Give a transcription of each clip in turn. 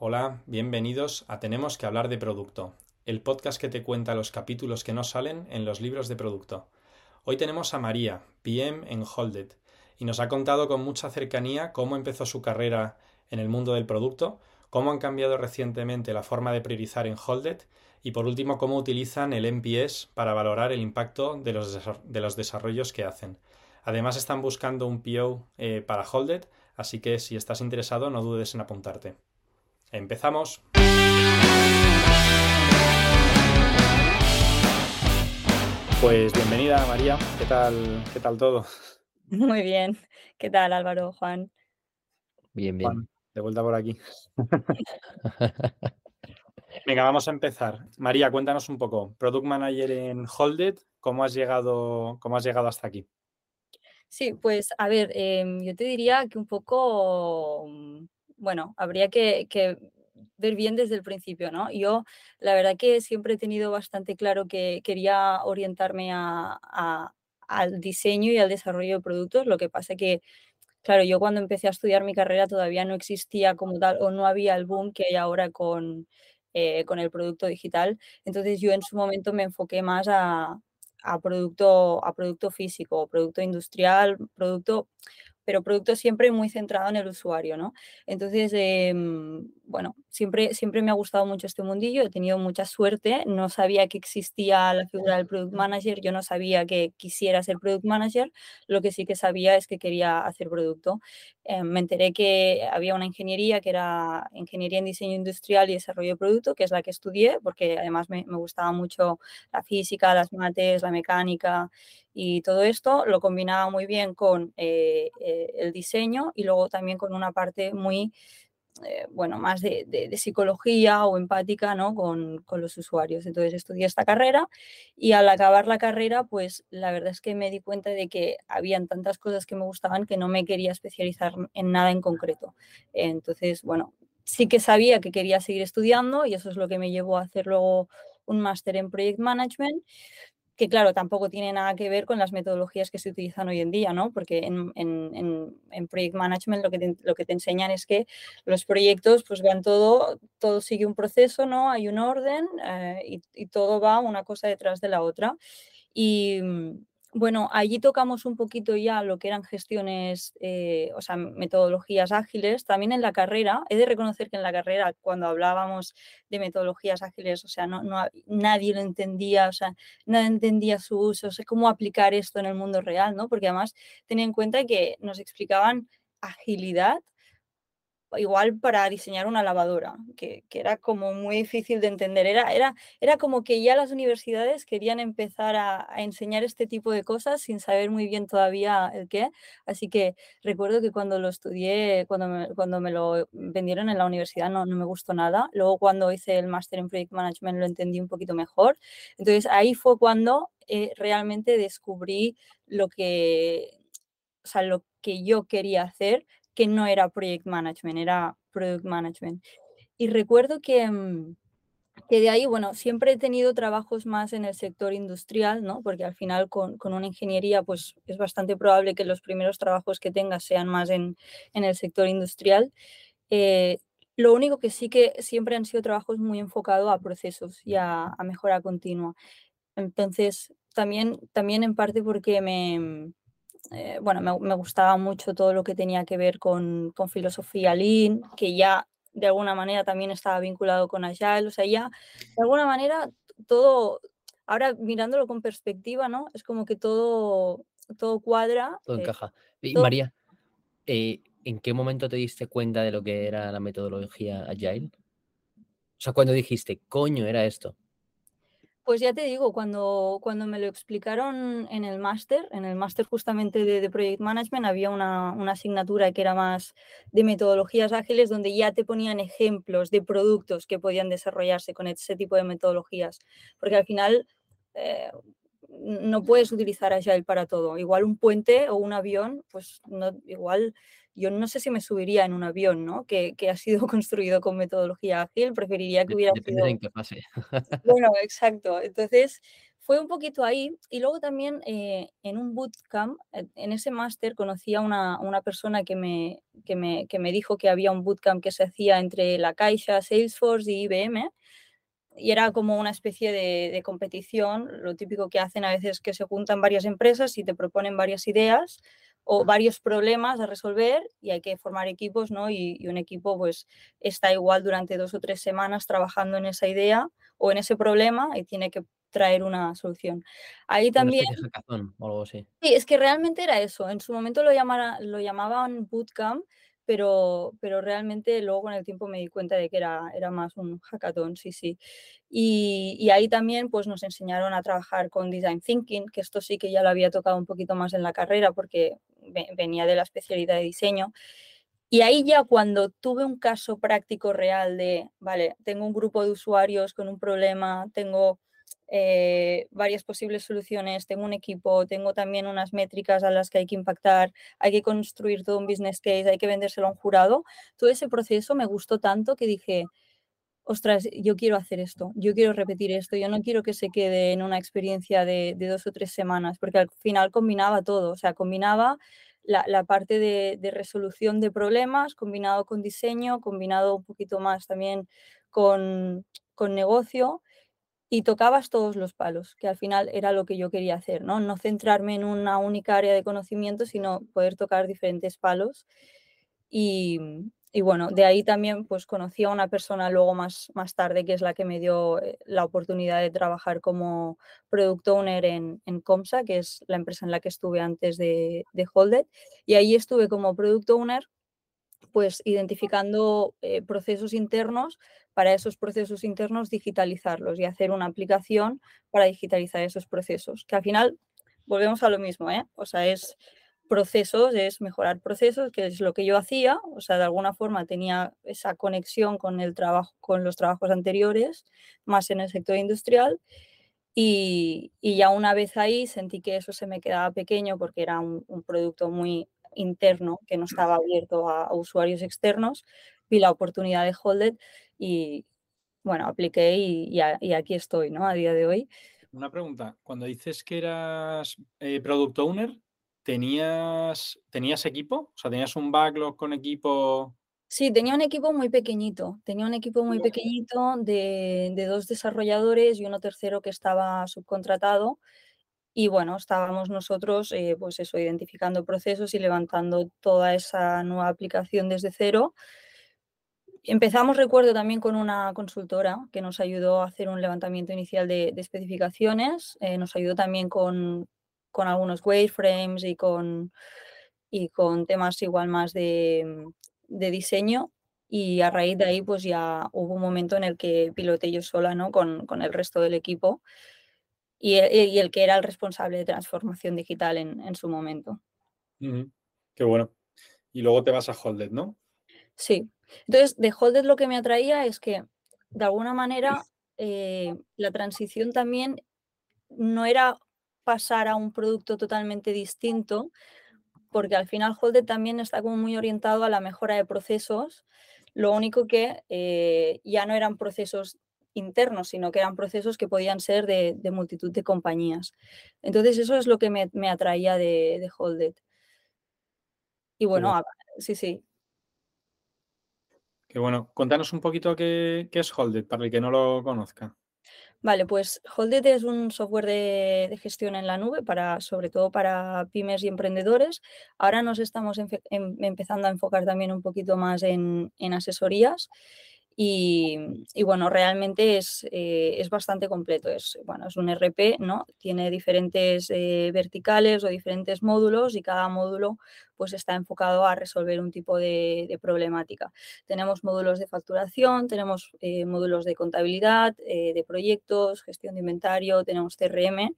Hola, bienvenidos a Tenemos que hablar de producto, el podcast que te cuenta los capítulos que no salen en los libros de producto. Hoy tenemos a María, PM en Holded, y nos ha contado con mucha cercanía cómo empezó su carrera en el mundo del producto, cómo han cambiado recientemente la forma de priorizar en Holded y por último cómo utilizan el MPS para valorar el impacto de los, de los desarrollos que hacen. Además están buscando un PO eh, para Holded, así que si estás interesado no dudes en apuntarte. Empezamos. Pues bienvenida María, ¿qué tal, qué tal todo? Muy bien, ¿qué tal Álvaro, Juan? Bien, bien. Juan, de vuelta por aquí. Venga, vamos a empezar. María, cuéntanos un poco. Product Manager en Holded, ¿cómo has llegado, cómo has llegado hasta aquí? Sí, pues a ver, em, yo te diría que un poco bueno, habría que, ver bien desde el principio, ¿no? Yo, la verdad que siempre he tenido bastante claro que quería orientarme al diseño y al desarrollo de productos, lo que pasa que, claro, yo cuando empecé a estudiar mi carrera todavía no existía como tal o no había el boom que hay ahora con, eh, con el producto digital, entonces yo en su momento me enfoqué más a, a producto, a producto físico, producto industrial, producto pero producto siempre muy centrado en el usuario, ¿no? Entonces, em, bueno, siempre, siempre me ha gustado mucho este mundillo, he tenido mucha suerte, no sabía que existía la figura del Product Manager, yo no sabía que quisiera ser Product Manager, lo que sí que sabía es que quería hacer producto. Eh, me enteré que había una ingeniería que era Ingeniería en Diseño Industrial y Desarrollo de Producto, que es la que estudié, porque además me, me gustaba mucho la física, las mates, la mecánica y todo esto lo combinaba muy bien con eh, eh, el diseño y luego también con una parte muy eh, bueno, más de, psicología o empática ¿no? con, los usuarios. Entonces estudié esta carrera y al acabar la carrera, pues la verdad es que me di cuenta de que habían tantas cosas que me gustaban que no me quería especializar en nada en concreto. Entonces, bueno, sí que sabía que quería seguir estudiando y eso es lo que me llevó a hacer luego un máster en Project Management, que claro, tampoco tiene nada que ver con las metodologías que se utilizan hoy en día, ¿no? Porque en, en, Project Management lo que, te, lo que te enseñan es que los proyectos pues van todo, todo sigue un proceso, ¿no? Hay un orden eh, y, y, todo va una cosa detrás de la otra. Y, bueno, allí tocamos un poquito ya lo que eran gestiones, eh, o sea, metodologías ágiles. También en la carrera, he de reconocer que en la carrera, cuando hablábamos de metodologías ágiles, o sea, no, nadie lo entendía, o sea, nadie entendía su uso, o sea, cómo aplicar esto en el mundo real, ¿no? Porque además tenía en cuenta que nos explicaban agilidad igual para diseñar una lavadora, que, era como muy difícil de entender. Era, era, era como que ya las universidades querían empezar a, enseñar este tipo de cosas sin saber muy bien todavía el qué. Así que recuerdo que cuando lo estudié, cuando me, cuando me lo vendieron en la universidad, no, no me gustó nada. Luego cuando hice el máster en Project Management lo entendí un poquito mejor. Entonces ahí fue cuando eh, realmente descubrí lo que, o sea, lo que yo quería hacer que no era project management, era product management. Y recuerdo que, mm, que de ahí, bueno, siempre he tenido trabajos más en el sector industrial, ¿no? Porque al final con, con una ingeniería, pues es bastante probable que los primeros trabajos que tengas sean más en, en el sector industrial. Eh, lo único que sí que siempre han sido trabajos muy enfocados a procesos y a, a mejora continua. Entonces, también, también en parte porque me, eh, bueno, me, gustaba mucho todo lo que tenía que ver con, filosofía Lean, que ya de alguna manera también estaba vinculado con Agile, o sea, ya de alguna manera todo, ahora mirándolo con perspectiva, ¿no? Es como que todo, todo cuadra. Todo eh, encaja. Y María, eh, ¿en qué momento te diste cuenta de lo que era la metodología Agile? O sea, cuando dijiste, coño, era esto. Pues ya te digo, cuando, cuando me lo explicaron en el máster, en el máster justamente de, Project Management, había una, asignatura que era más de metodologías ágiles, donde ya te ponían ejemplos de productos que podían desarrollarse con ese tipo de metodologías. Porque al final eh, no puedes utilizar Agile para todo. Igual un puente o un avión, pues no, igual yo no sé si me subiría en un avión, ¿no? Que, ha sido construido con metodología ágil, preferiría que hubiera Depende sido... en qué fase. bueno, exacto. Entonces, fue un poquito ahí. Y luego también eh, en un bootcamp, en ese máster, conocí a una, una persona que me, que, me, que me dijo que había un bootcamp que se hacía entre la Caixa, Salesforce y IBM y era como una especie de, de, competición, lo típico que hacen a veces que se juntan varias empresas y te proponen varias ideas o varios problemas a resolver y hay que formar equipos, ¿no? Y, y, un equipo pues está igual durante dos o tres semanas trabajando en esa idea o en ese problema y tiene que traer una solución. Ahí también... o algo así. Sí, es que realmente era eso. En su momento lo, llamara, lo llamaban bootcamp pero, pero realmente luego con el tiempo me di cuenta de que era, era más un hackathon, sí, sí. Y, y, ahí también pues nos enseñaron a trabajar con Design Thinking, que esto sí que ya lo había tocado un poquito más en la carrera porque venía de la especialidad de diseño. Y ahí ya cuando tuve un caso práctico real de, vale, tengo un grupo de usuarios con un problema, tengo eh, varias posibles soluciones, tengo un equipo, tengo también unas métricas a las que hay que impactar, hay que construir todo un business case, hay que vendérselo a un jurado. Todo ese proceso me gustó tanto que dije, ostras, yo quiero hacer esto, yo quiero repetir esto, yo no quiero que se quede en una experiencia de, dos o tres semanas, porque al final combinaba todo, o sea, combinaba la, la parte de, de, resolución de problemas, combinado con diseño, combinado un poquito más también con, con negocio y tocabas todos los palos, que al final era lo que yo quería hacer, ¿no? No centrarme en una única área de conocimiento, sino poder tocar diferentes palos. Y, y bueno, de ahí también pues conocí a una persona luego más, más tarde, que es la que me dio eh, la oportunidad de trabajar como Product Owner en, en Comsa, que es la empresa en la que estuve antes de, de Holded. Y ahí estuve como Product Owner pues identificando eh, procesos internos, para esos procesos internos digitalizarlos y hacer una aplicación para digitalizar esos procesos, que al final volvemos a lo mismo, ¿eh? o sea, es procesos, es mejorar procesos, que es lo que yo hacía, o sea, de alguna forma tenía esa conexión con el trabajo, con los trabajos anteriores, más en el sector industrial, y, y ya una vez ahí sentí que eso se me quedaba pequeño porque era un, producto muy interno que no estaba abierto a, usuarios externos, vi la oportunidad de Holded y, bueno, apliqué y, y, y, aquí estoy, ¿no? A día de hoy. Una pregunta, cuando dices que eras eh, Product Owner, ¿tenías, ¿tenías equipo? O sea, ¿tenías un backlog con equipo? Sí, tenía un equipo muy pequeñito, tenía un equipo muy pequeñito de, de dos desarrolladores y uno tercero que estaba subcontratado y bueno, estábamos nosotros, eh, pues eso, identificando procesos y levantando toda esa nueva aplicación desde cero. Empezamos, recuerdo, también con una consultora que nos ayudó a hacer un levantamiento inicial de, de especificaciones, eh, nos ayudó también con, con algunos wireframes y con, y con temas igual más de, de diseño y a raíz de ahí pues ya hubo un momento en el que piloté yo sola ¿no? con, con el resto del equipo y, y, el que era el responsable de transformación digital en, en su momento. Qué bueno. Y luego te vas a Holded, ¿no? Sí. Entonces, de Holded lo que me atraía es que, de alguna manera, eh, la transición también no era pasar a un producto totalmente distinto, porque al final Holded también está como muy orientado a la mejora de procesos. Lo único que eh, ya no eran procesos internos, sino que eran procesos que podían ser de, de multitud de compañías. Entonces eso es lo que me, me atraía de, de Holded. Y bueno, bueno, sí, sí. Qué bueno. Contanos un poquito qué, qué es Holded, para el que no lo conozca. Vale, pues Holded es un software de, gestión en la nube, para, sobre todo para pymes y emprendedores. Ahora nos estamos em, empezando a enfocar también un poquito más en, en asesorías. Y, bueno, realmente es, eh, es, bastante completo. Es, bueno, es un RP, ¿no? Tiene diferentes eh, verticales o diferentes módulos y cada módulo pues está enfocado a resolver un tipo de, problemática. Tenemos módulos de facturación, tenemos eh, módulos de contabilidad, de proyectos, gestión de inventario, tenemos CRM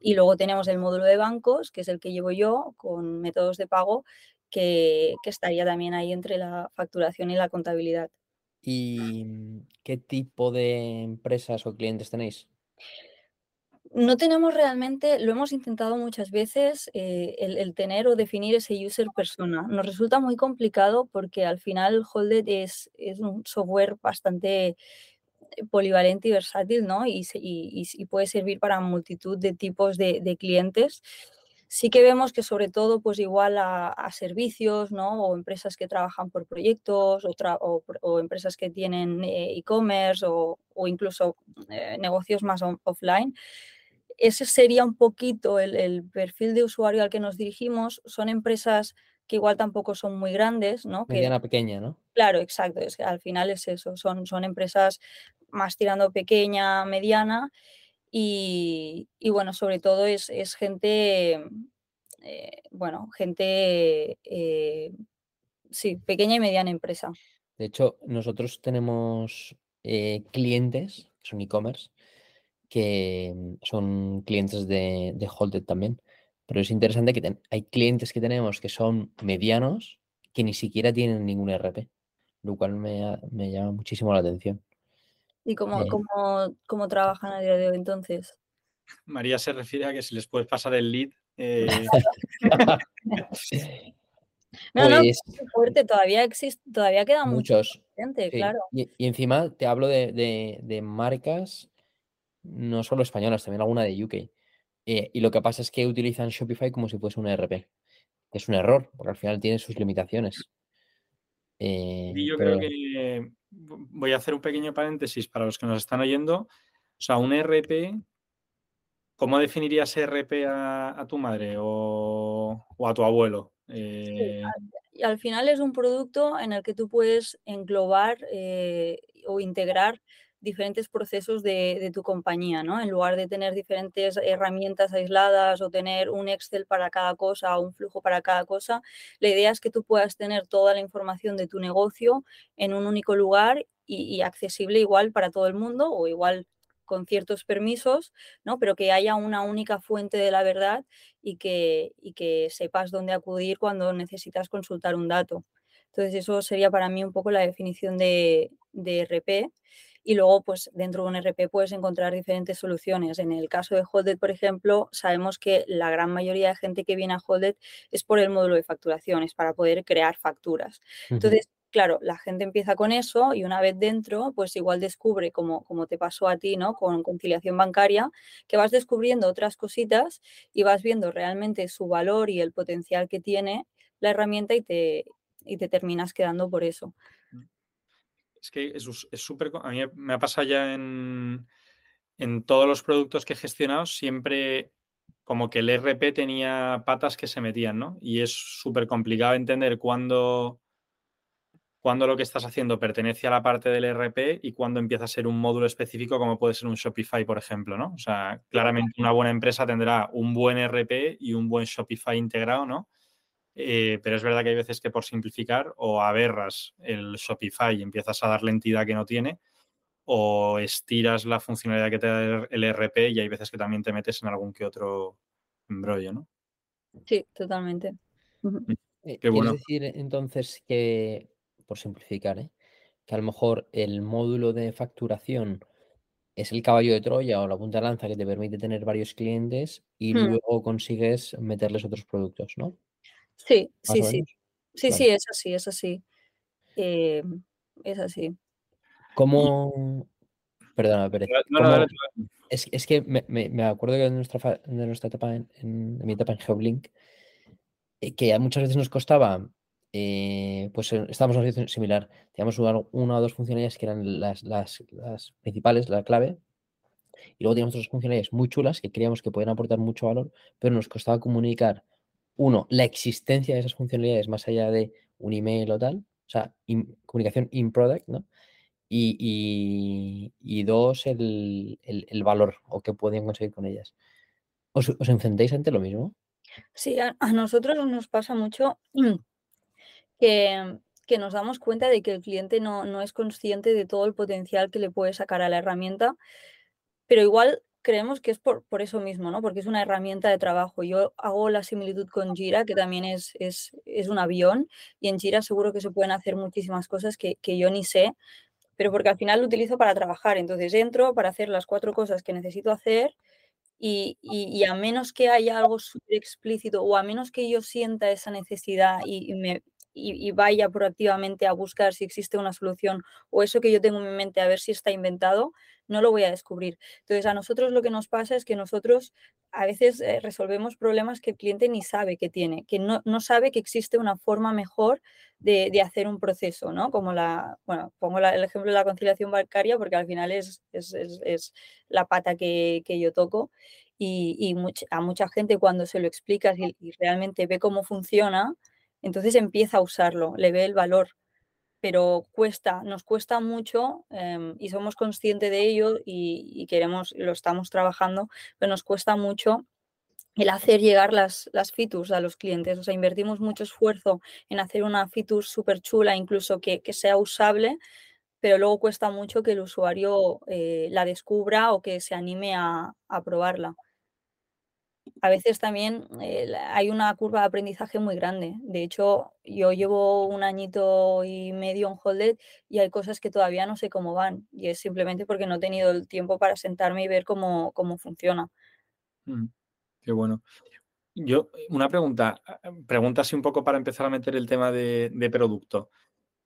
y luego tenemos el módulo de bancos, que es el que llevo yo con métodos de pago, que, que estaría también ahí entre la facturación y la contabilidad. ¿Y mm, qué tipo de empresas o clientes tenéis? No tenemos realmente, lo hemos intentado muchas veces, eh, el, el, tener o definir ese user persona. Nos resulta muy complicado porque al final Holded es, es un software bastante polivalente y versátil, ¿no? Y, puede servir para multitud de tipos de, clientes. Sí que vemos que sobre todo, pues igual a, servicios, ¿no? O empresas que trabajan por proyectos o, empresas que tienen eh, e-commerce o, incluso eh, negocios más offline. Ese sería un poquito el, perfil de usuario al que nos dirigimos. Son empresas que igual tampoco son muy grandes, ¿no? Mediana pequeña, ¿no? Claro, exacto. Es que al final es eso. Son, son empresas más tirando pequeña, mediana. Y, bueno, sobre todo es, gente, eh, bueno, gente, eh, sí, pequeña y mediana empresa. De hecho, nosotros tenemos eh, clientes, que son e-commerce, que mm, son clientes de, de Holded también. Pero es interesante que hay clientes que tenemos que son medianos que ni siquiera tienen ningún RP, lo cual me, llama muchísimo la atención. ¿Y cómo, cómo, trabajan a día de hoy entonces? María se refiere a que si les puedes pasar el lead. Eh, no, no, es pues fuerte, todavía existe, todavía quedan muchos. Gente, claro. Y, encima te hablo de, marcas no solo españolas, también alguna de UK. Eh, y lo que pasa es que utilizan Shopify como si fuese un ERP. Es un error, porque al final tiene sus limitaciones. Eh, y yo creo que voy a hacer un pequeño paréntesis para los que nos están oyendo. O sea, un ERP, ¿cómo definirías ERP a, tu madre o, a tu abuelo? Eh, al, final es un producto en el que tú puedes englobar o integrar diferentes procesos de, tu compañía, ¿no? En lugar de tener diferentes herramientas aisladas o tener un Excel para cada cosa o un flujo para cada cosa, la idea es que tú puedas tener toda la información de tu negocio en un único lugar y, accesible igual para todo el mundo o igual con ciertos permisos, ¿no? Pero que haya una única fuente de la verdad y que, y que sepas dónde acudir cuando necesitas consultar un dato. Entonces, eso sería para mí un poco la definición de, de RP. Y luego, pues dentro de un RP puedes encontrar diferentes soluciones. En el caso de Holded, por ejemplo, sabemos que la gran mayoría de gente que viene a Holded es por el módulo de facturación, es para poder crear facturas. Entonces, claro, la gente empieza con eso y una vez dentro, pues igual descubre, como, como te pasó a ti, ¿no? Con conciliación bancaria, que vas descubriendo otras cositas y vas viendo realmente su valor y el potencial que tiene la herramienta y te, y te terminas quedando por eso. Es que es súper. a mí me ha pasado ya en, todos los productos que he gestionado, siempre como que el RP tenía patas que se metían, ¿no? Y es súper complicado entender cuándo, cuándo lo que estás haciendo pertenece a la parte del RP y cuándo empieza a ser un módulo específico como puede ser un Shopify, por ejemplo, ¿no? O sea, claramente una buena empresa tendrá un buen RP y un buen Shopify integrado, ¿no? Eh, pero es verdad que hay veces que por simplificar o aberras el Shopify y empiezas a darle entidad que no tiene o estiras la funcionalidad que te da el RP y hay veces que también te metes en algún que otro embrollo, ¿no? Sí, totalmente. Mm, eh, Qué bueno. decir entonces que, por simplificar, ¿eh? que a lo mejor el módulo de facturación es el caballo de Troya o la punta de lanza que te permite tener varios clientes y hmm. luego consigues meterles otros productos, ¿no? Sí, sí, sí. Sí, sí, es así, es así. Em, es así. ¿Cómo? Perdona, Pérez. Es, que me, acuerdo que en nuestra, de nuestra etapa, en, mi etapa en GeoLink, eh, que muchas veces nos costaba, eh, pues eh, estábamos en una situación similar. Teníamos una, o dos funcionalidades que eran las, las, las, principales, la clave, y luego teníamos otras funcionalidades muy chulas que creíamos que podían aportar mucho valor, pero nos costaba comunicar uno, la existencia de esas funcionalidades más allá de un email o tal, o sea, comunicación in product, ¿no? Y, dos, el, valor o qué pueden conseguir con ellas. ¿Os, os enfrentáis ante lo mismo? Sí, a, nosotros nos pasa mucho que, que, nos damos cuenta de que el cliente no, no es consciente de todo el potencial que le puede sacar a la herramienta, pero igual creemos que es por, por, eso mismo, ¿no? Porque es una herramienta de trabajo. Yo hago la similitud con Jira, que también es, es, es un avión, y en Jira seguro que se pueden hacer muchísimas cosas que, que, yo ni sé, pero porque al final lo utilizo para trabajar. Entonces entro para hacer las cuatro cosas que necesito hacer y, y, a menos que haya algo súper explícito o a menos que yo sienta esa necesidad y, me, y, vaya proactivamente a buscar si existe una solución o eso que yo tengo en mi mente a ver si está inventado, no lo voy a descubrir. Entonces, a nosotros lo que nos pasa es que nosotros a veces eh, resolvemos problemas que el cliente ni sabe que tiene, que no, sabe que existe una forma mejor de, hacer un proceso, ¿no? Como la, bueno, pongo el ejemplo de la conciliación bancaria porque al final es, es, la pata que, yo toco y, a mucha gente cuando se lo explicas y realmente ve cómo funciona, entonces empieza a usarlo, le ve el valor, pero cuesta, nos cuesta mucho em, y somos conscientes de ello y, queremos, lo estamos trabajando, pero nos cuesta mucho el hacer llegar las, las features a los clientes. O sea, invertimos mucho esfuerzo en hacer una feature súper chula, incluso que, sea usable, pero luego cuesta mucho que el usuario eh, la descubra o que se anime a probarla a veces también eh, hay una curva de aprendizaje muy grande. De hecho, yo llevo un añito y medio en Holded y hay cosas que todavía no sé cómo van. Y es simplemente porque no he tenido el tiempo para sentarme y ver cómo, cómo funciona. Mm, qué bueno. Yo, una pregunta, pregunta así un poco para empezar a meter el tema de, de producto.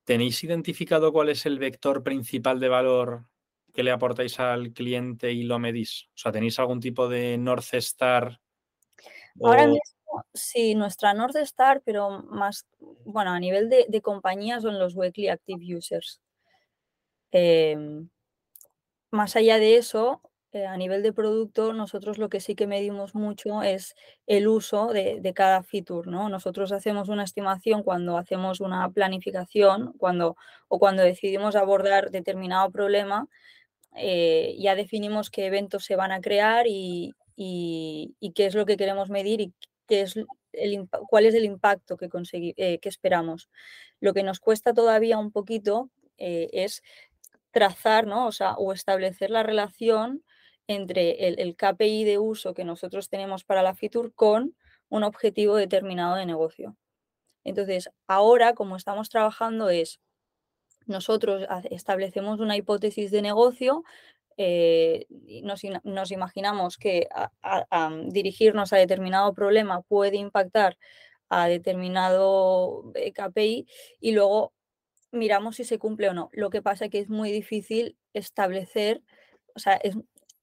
¿Tenéis identificado cuál es el vector principal de valor que le aportáis al cliente y lo medís? O sea, ¿tenéis algún tipo de North Star Ahora mismo, sí, nuestra North Star, pero más, bueno, a nivel de, de compañías son los Weekly Active Users. Em, más allá de eso, eh, a nivel de producto, nosotros lo que sí que medimos mucho es el uso de, cada feature, ¿no? Nosotros hacemos una estimación cuando hacemos una planificación cuando, o cuando decidimos abordar determinado problema, eh, ya definimos qué eventos se van a crear y, y, qué es lo que queremos medir y qué es el, cuál es el impacto que, eh, que esperamos. Lo que nos cuesta todavía un poquito eh, es trazar ¿no? o, sea, o establecer la relación entre el, el, KPI de uso que nosotros tenemos para la Fitur con un objetivo determinado de negocio. Entonces, ahora como estamos trabajando es, nosotros establecemos una hipótesis de negocio, eh, nos, imaginamos que dirigirnos a determinado problema puede impactar a determinado eh, KPI y luego miramos si se cumple o no. Lo que pasa es que es muy difícil establecer, o sea,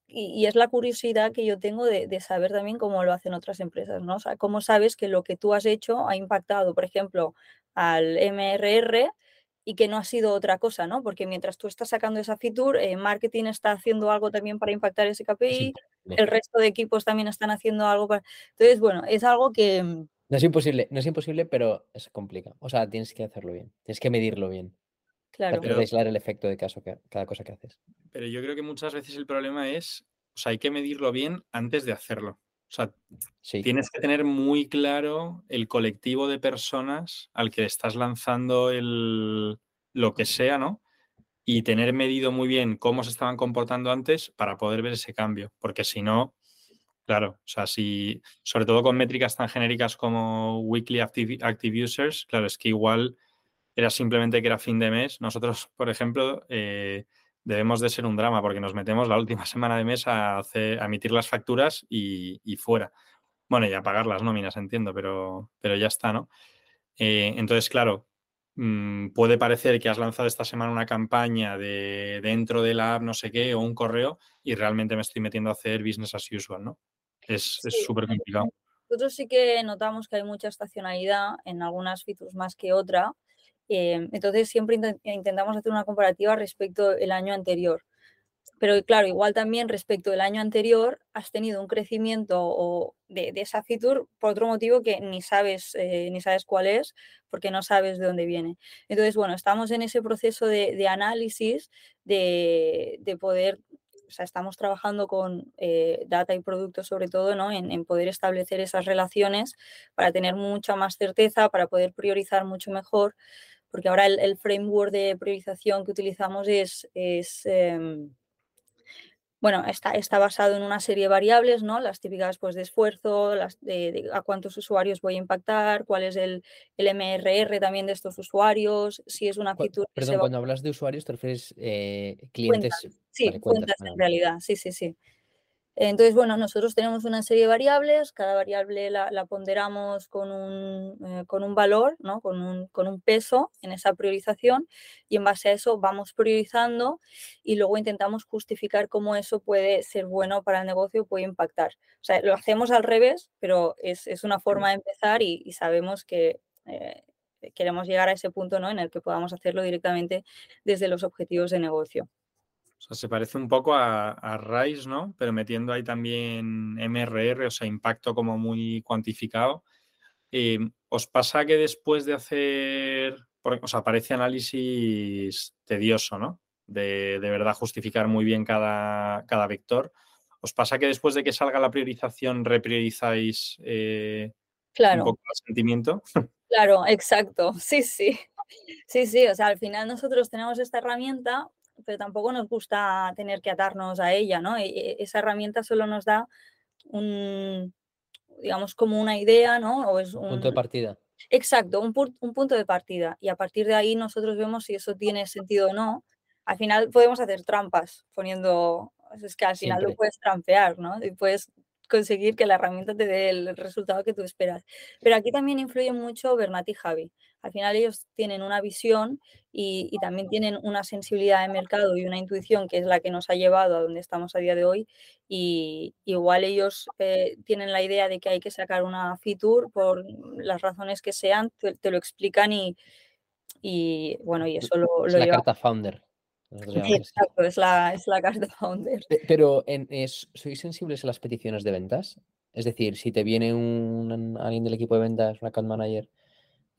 y, es la curiosidad que yo tengo de, de, saber también cómo lo hacen otras empresas, ¿no? O sea, cómo sabes que lo que tú has hecho ha impactado, por ejemplo, al MRR y que no ha sido otra cosa, ¿no? Porque mientras tú estás sacando esa feature, eh, marketing está haciendo algo también para impactar ese KPI, el resto de equipos también están haciendo algo para... Entonces, bueno, es algo que... Mm, no es imposible, no es imposible, pero es complicado. O sea, tienes que hacerlo bien, tienes que medirlo bien. Claro. Para aislar el efecto de caso que, cada cosa que haces. Pero yo creo que muchas veces el problema es, o sea, hay que medirlo bien antes de hacerlo. O sea, tienes que tener muy claro el colectivo de personas al que estás lanzando el, lo que sea, ¿no? Y tener medido muy bien cómo se estaban comportando antes para poder ver ese cambio. Porque si no, claro, o sea, si, sobre todo con métricas tan genéricas como Weekly Active, active Users, claro, es que igual era simplemente que era fin de mes. Nosotros, por ejemplo, eh, debemos de ser un drama porque nos metemos la última semana de mes a, hacer, a emitir las facturas y, fuera. Bueno, y a pagar las nóminas, entiendo, pero, pero ya está, ¿no? Eh, entonces, claro, mm, puede parecer que has lanzado esta semana una campaña de dentro de la app no sé qué o un correo y realmente me estoy metiendo a hacer business as usual, ¿no? Es súper complicado. Nosotros sí que notamos que hay mucha estacionalidad en algunas features más que otra Em, entonces siempre intentamos hacer una comparativa respecto al año anterior. Pero claro, igual también respecto del año anterior has tenido un crecimiento de, esa feature por otro motivo que ni sabes, eh, ni sabes cuál es porque no sabes de dónde viene. Entonces, bueno, estamos en ese proceso de, análisis de, poder, o sea, estamos trabajando con eh, data y productos sobre todo, ¿no? En, poder establecer esas relaciones para tener mucha más certeza, para poder priorizar mucho mejor porque ahora el, framework de priorización que utilizamos es, em, bueno, está, está, basado en una serie de variables, ¿no? Las típicas pues, de esfuerzo, las de, a cuántos usuarios voy a impactar, cuál es el, el, MRR también de estos usuarios, si es una actitud... Perdón, cuando hablas de usuarios te refieres eh, clientes. Sí, cuentas, en realidad, sí, sí, sí. Entonces, bueno, nosotros tenemos una serie de variables, cada variable la, ponderamos con un, eh, con un valor, ¿no? con, un, con un peso en esa priorización y en base a eso vamos priorizando y luego intentamos justificar cómo eso puede ser bueno para el negocio, puede impactar. O sea, lo hacemos al revés, pero es, es una forma de empezar y, sabemos que eh, queremos llegar a ese punto ¿no? en el que podamos hacerlo directamente desde los objetivos de negocio. O sea, se parece un poco a, a RISE, ¿no? Pero metiendo ahí también MRR, o sea, impacto como muy cuantificado. Eh, ¿Os pasa que después de hacer, o sea, parece análisis tedioso, ¿no? De, de verdad justificar muy bien cada, cada, vector. ¿Os pasa que después de que salga la priorización repriorizáis eh, claro. un poco el sentimiento? Claro, exacto. Sí, sí. Sí, sí. O sea, al final nosotros tenemos esta herramienta pero tampoco nos gusta tener que atarnos a ella, ¿no? E, e, esa herramienta solo nos da un, digamos, como una idea, ¿no? O es un punto de partida. Exacto, un, un, punto de partida. Y a partir de ahí nosotros vemos si eso tiene sentido o no. Al final podemos hacer trampas poniendo, es que al final lo puedes trampear, ¿no? Y puedes conseguir que la herramienta te dé el resultado que tú esperas. Pero aquí también influye mucho Bernat y Javi. Al final ellos tienen una visión y, también tienen una sensibilidad de mercado y una intuición que es la que nos ha llevado a donde estamos a día de hoy. Y igual ellos eh, tienen la idea de que hay que sacar una feature por las razones que sean, te, lo explican y, y, bueno, y eso lo, es la carta founder. Exacto, es la, es la carta founder. Pero, ¿sois sensibles a las peticiones de ventas? Es decir, si te viene un, alguien del equipo de ventas, un account manager,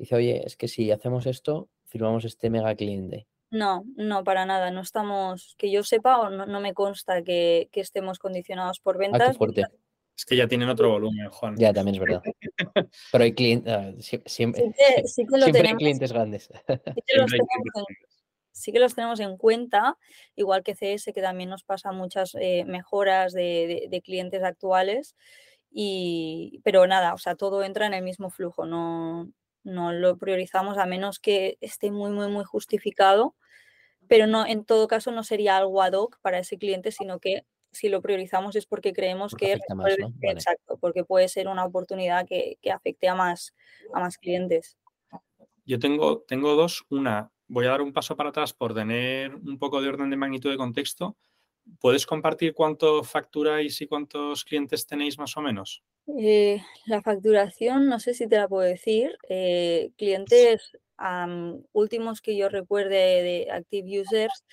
dice, oye, es que si hacemos esto, firmamos este mega cliente. No, no, para nada. No estamos, que yo sepa, o no, me consta que, estemos condicionados por ah, ventas. Es que ya tienen otro volumen, Juan. Ya, también es verdad. Pero hay clientes, ah, siempre, hay clientes grandes. sí que los tenemos en cuenta, igual que CS, que también nos pasa muchas eh, mejoras de, clientes actuales. Y, pero nada, o sea, todo entra en el mismo flujo, no, no lo priorizamos a menos que esté muy, muy, muy justificado, pero no, en todo caso no sería algo ad hoc para ese cliente, sino que si lo priorizamos es porque creemos que exacto, porque puede ser una oportunidad que, que, afecte a más, a más clientes. Yo tengo, tengo dos. Una, voy a dar un paso para atrás por tener un poco de orden de magnitud de contexto. ¿Puedes compartir cuánto facturáis y cuántos clientes tenéis más o menos? Eh, la facturación, no sé si te la puedo decir. Eh, clientes últimos que yo recuerde de Active Users,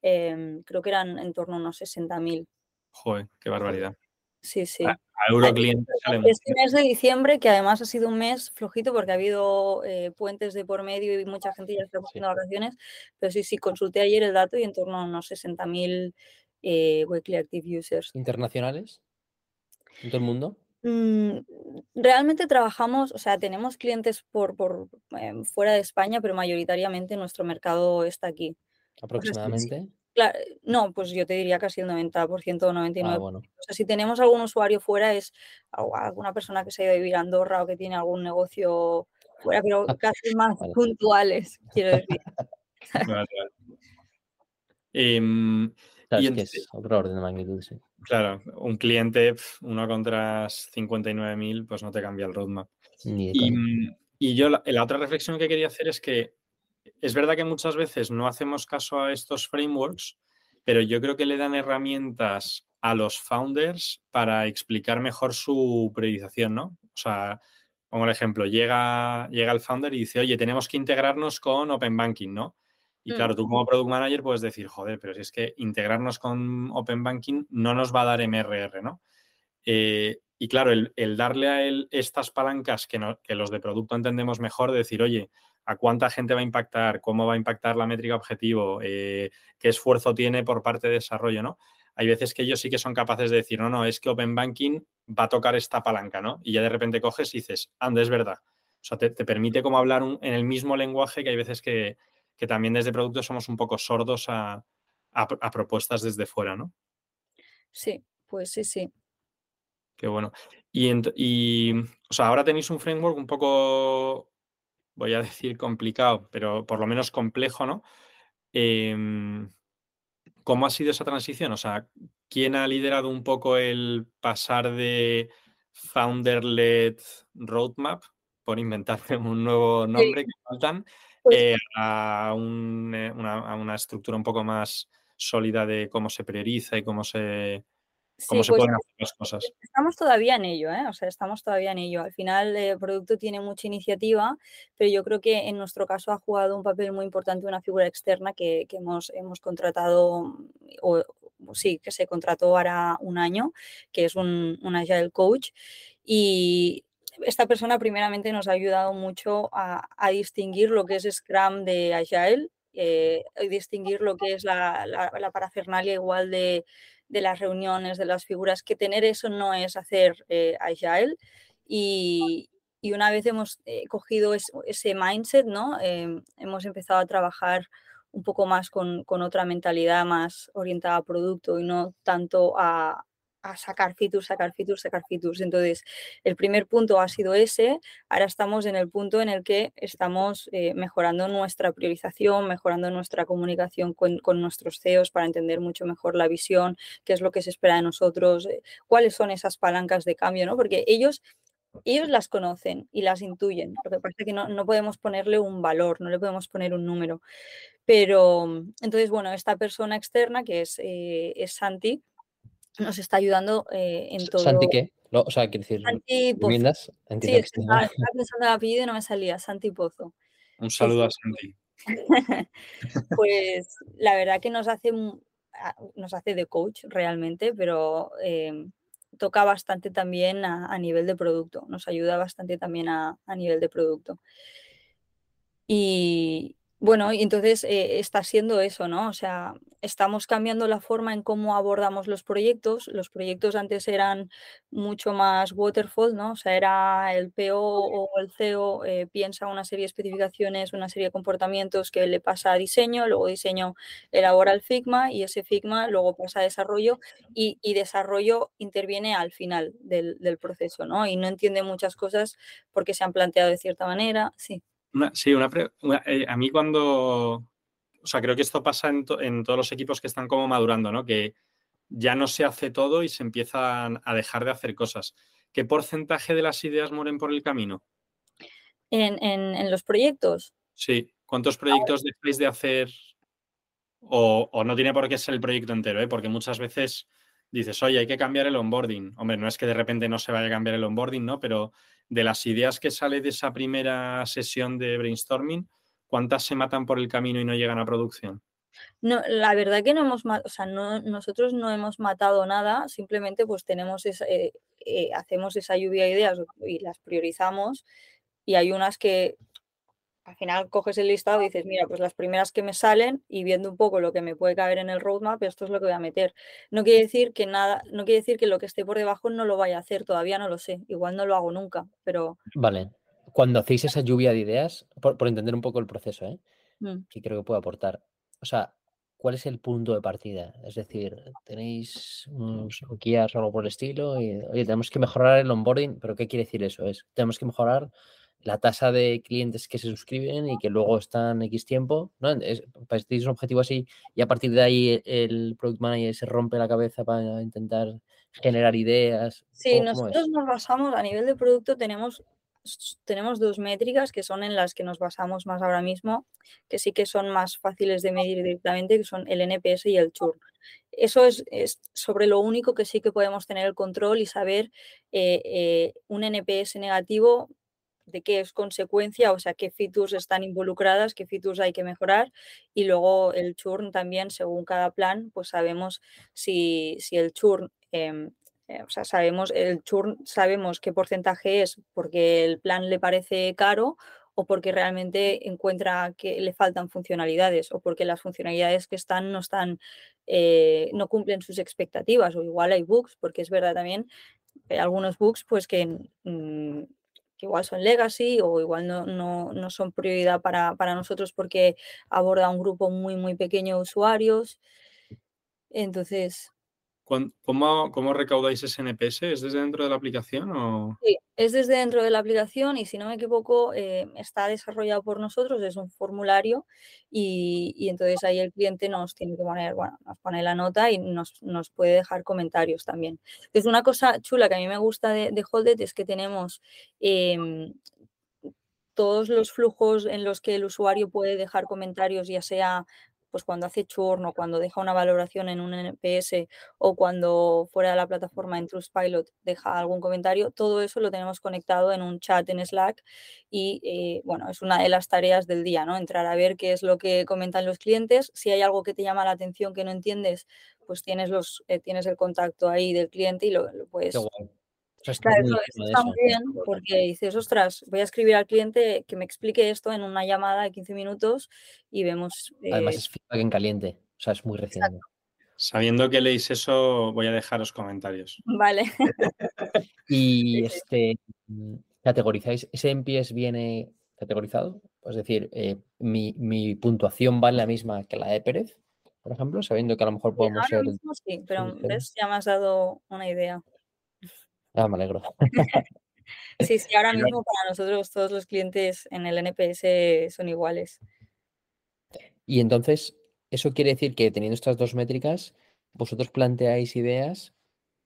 em, creo que eran en torno a unos 60.000. Joder, qué barbaridad. Sí, sí. A, Euroclientes Este mes de diciembre, que además ha sido un mes flojito porque ha habido eh, puentes de por medio y mucha gente ya está buscando vacaciones, pero sí, sí, consulté ayer el dato y en torno a unos 60.000 eh, weekly active users. ¿Internacionales? ¿En todo el mundo? Mm, realmente trabajamos, o sea, tenemos clientes por, por em, fuera de España, pero mayoritariamente nuestro mercado está aquí. ¿Aproximadamente? no, pues yo te diría casi el 90% o 99%. Ah, o sea, si tenemos algún usuario fuera es alguna persona que se ha ido a vivir a Andorra o que tiene algún negocio fuera, pero casi más puntuales, quiero decir. Em, y es otro orden de magnitud, sí. Claro, un cliente, uno contra 59.000, pues no te cambia el roadmap. Y, y, yo la, otra reflexión que quería hacer es que es verdad que muchas veces no hacemos caso a estos frameworks, pero yo creo que le dan herramientas a los founders para explicar mejor su priorización, ¿no? O sea, como el ejemplo, llega, llega el founder y dice, oye, tenemos que integrarnos con Open Banking, ¿no? Y claro, tú como product manager puedes decir, joder, pero si es que integrarnos con Open Banking no nos va a dar MRR, ¿no? Eh, y claro, el, darle a él estas palancas que, que, los de producto entendemos mejor, de decir, oye, ¿a cuánta gente va a impactar? ¿Cómo va a impactar la métrica objetivo? Eh, ¿Qué esfuerzo tiene por parte de desarrollo, no? Hay veces que ellos sí que son capaces de decir, no, no, es que Open Banking va a tocar esta palanca, ¿no? Y ya de repente coges y dices, anda, es verdad. O sea, te, permite como hablar en el mismo lenguaje que hay veces que, que también desde producto somos un poco sordos a, propuestas desde fuera, ¿no? Sí, pues sí, sí. Qué bueno. Y, y, o sea, ahora tenéis un framework un poco, voy a decir complicado, pero por lo menos complejo, ¿no? Em, ¿Cómo ha sido esa transición? O sea, ¿quién ha liderado un poco el pasar de founder-led roadmap, por inventarme un nuevo nombre que faltan, eh, a, una, estructura un poco más sólida de cómo se prioriza y cómo se, cómo se pues pueden hacer las cosas. Estamos todavía en ello, ¿eh? O sea, estamos todavía en ello. Al final el producto tiene mucha iniciativa, pero yo creo que en nuestro caso ha jugado un papel muy importante una figura externa que, hemos, hemos contratado, o sí, que se contrató ahora un año, que es un, un Agile Coach. Y esta persona primeramente nos ha ayudado mucho a, distinguir lo que es Scrum de Agile, eh, distinguir lo que es la, la, parafernalia igual de, las reuniones, de las figuras, que tener eso no es hacer eh, Agile. Y, una vez hemos eh, cogido ese mindset, ¿no? hemos empezado a trabajar un poco más con, con, otra mentalidad más orientada a producto y no tanto a, a sacar features, sacar features, sacar features. Entonces, el primer punto ha sido ese. Ahora estamos en el punto en el que estamos eh, mejorando nuestra priorización, mejorando nuestra comunicación con, con, nuestros CEOs para entender mucho mejor la visión, qué es lo que se espera de nosotros, eh, cuáles son esas palancas de cambio, ¿no? Porque ellos ellos las conocen y las intuyen. Lo que pasa es que no, no, podemos ponerle un valor, no le podemos poner un número. Pero entonces, bueno, esta persona externa, que es, eh, es Santi, nos está ayudando eh, en todo. ¿Santi qué? o sea, quiere decir, Santi Pozo. Sí, estaba, pensando el apellido y no me salía, Santi Pozo. Un saludo a Santi. pues la verdad que nos hace, nos hace de coach realmente, pero em, toca bastante también a, nivel de producto, nos ayuda bastante también a, a nivel de producto. Y, bueno, y entonces eh, está siendo eso, ¿no? O sea, estamos cambiando la forma en cómo abordamos los proyectos. Los proyectos antes eran mucho más waterfall, ¿no? O sea, era el PO o el CEO eh, piensa una serie de especificaciones, una serie de comportamientos que le pasa a diseño, luego diseño elabora el Figma y ese Figma luego pasa a desarrollo y, desarrollo interviene al final del, del proceso, ¿no? Y no entiende muchas cosas porque se han planteado de cierta manera, sí sí, una, eh, a mí cuando, o sea, creo que esto pasa en, todos los equipos que están como madurando, ¿no? Que ya no se hace todo y se empiezan a dejar de hacer cosas. ¿Qué porcentaje de las ideas mueren por el camino? En, los proyectos. Sí. ¿Cuántos proyectos dejáis de hacer? O, no tiene por qué ser el proyecto entero, ¿eh? porque muchas veces dices, oye, hay que cambiar el onboarding. Hombre, no es que de repente no se vaya a cambiar el onboarding, ¿no? Pero de las ideas que sale de esa primera sesión de brainstorming, ¿cuántas se matan por el camino y no llegan a producción? No, la verdad que no hemos, o sea, nosotros no hemos matado nada, simplemente pues tenemos eh, eh, hacemos esa lluvia de ideas y las priorizamos y hay unas que al final coges el listado y dices, mira, pues las primeras que me salen y viendo un poco lo que me puede caber en el roadmap, esto es lo que voy a meter. No quiere decir que nada, no quiere decir que lo que esté por debajo no lo vaya a hacer, todavía no lo sé, igual no lo hago nunca, pero... Vale, cuando hacéis esa lluvia de ideas, por, entender un poco el proceso, ¿eh? Mm. que creo que puede aportar, o sea, ¿cuál es el punto de partida? Es decir, tenéis unos guías o algo por el estilo y, oye, tenemos que mejorar el onboarding, pero ¿qué quiere decir eso? Es, tenemos que mejorar la tasa de clientes que se suscriben y que luego están X tiempo, ¿no? Es, un objetivo así y a partir de ahí el Product Manager se rompe la cabeza para intentar generar ideas. Sí, nosotros nos basamos, a nivel de producto tenemos, tenemos dos métricas que son en las que nos basamos más ahora mismo, que sí que son más fáciles de medir directamente, que son el NPS y el churn. Eso es, sobre lo único que sí que podemos tener el control y saber eh, eh, un NPS negativo de qué es consecuencia, o sea, qué features están involucradas, qué features hay que mejorar y luego el churn también, según cada plan, pues sabemos si, si el churn, em, eh, o sea, sabemos el churn, sabemos qué porcentaje es porque el plan le parece caro o porque realmente encuentra que le faltan funcionalidades o porque las funcionalidades que están no están, eh, no cumplen sus expectativas o igual hay bugs, porque es verdad también hay algunos bugs pues que mm, igual son legacy o igual no, no, son prioridad para, nosotros porque aborda un grupo muy, muy pequeño de usuarios. Entonces... ¿Cómo, ¿Cómo, recaudáis ese NPS? ¿Es desde dentro de la aplicación? O... Sí, es desde dentro de la aplicación y si no me equivoco eh, está desarrollado por nosotros, es un formulario y, entonces ahí el cliente nos tiene que poner, bueno, nos pone la nota y nos, nos, puede dejar comentarios también. Es una cosa chula que a mí me gusta de, de Holded es que tenemos em, todos los flujos en los que el usuario puede dejar comentarios, ya sea pues cuando hace churn o cuando deja una valoración en un NPS o cuando fuera de la plataforma en Trustpilot deja algún comentario, todo eso lo tenemos conectado en un chat en Slack y eh, bueno, es una de las tareas del día, ¿no? Entrar a ver qué es lo que comentan los clientes, si hay algo que te llama la atención que no entiendes, pues tienes, los, eh, tienes el contacto ahí del cliente y lo, puedes claro, eso, está muy bien porque dices, ostras, voy a escribir al cliente que me explique esto en una llamada de 15 minutos y vemos. Además, eh es feedback en caliente, o sea, es muy reciente. Sabiendo que leéis eso, voy a dejaros comentarios. Vale. y este, ¿categorizáis? ¿Ese MPS viene categorizado? Es decir, eh, mi, mi, puntuación vale la misma que la de Pérez, por ejemplo, sabiendo que a lo mejor podemos ser. sí, pero ya me has dado una idea. Ah, me alegro. sí, sí, ahora mismo para nosotros todos los clientes en el NPS son iguales. Y entonces, eso quiere decir que teniendo estas dos métricas, vosotros planteáis ideas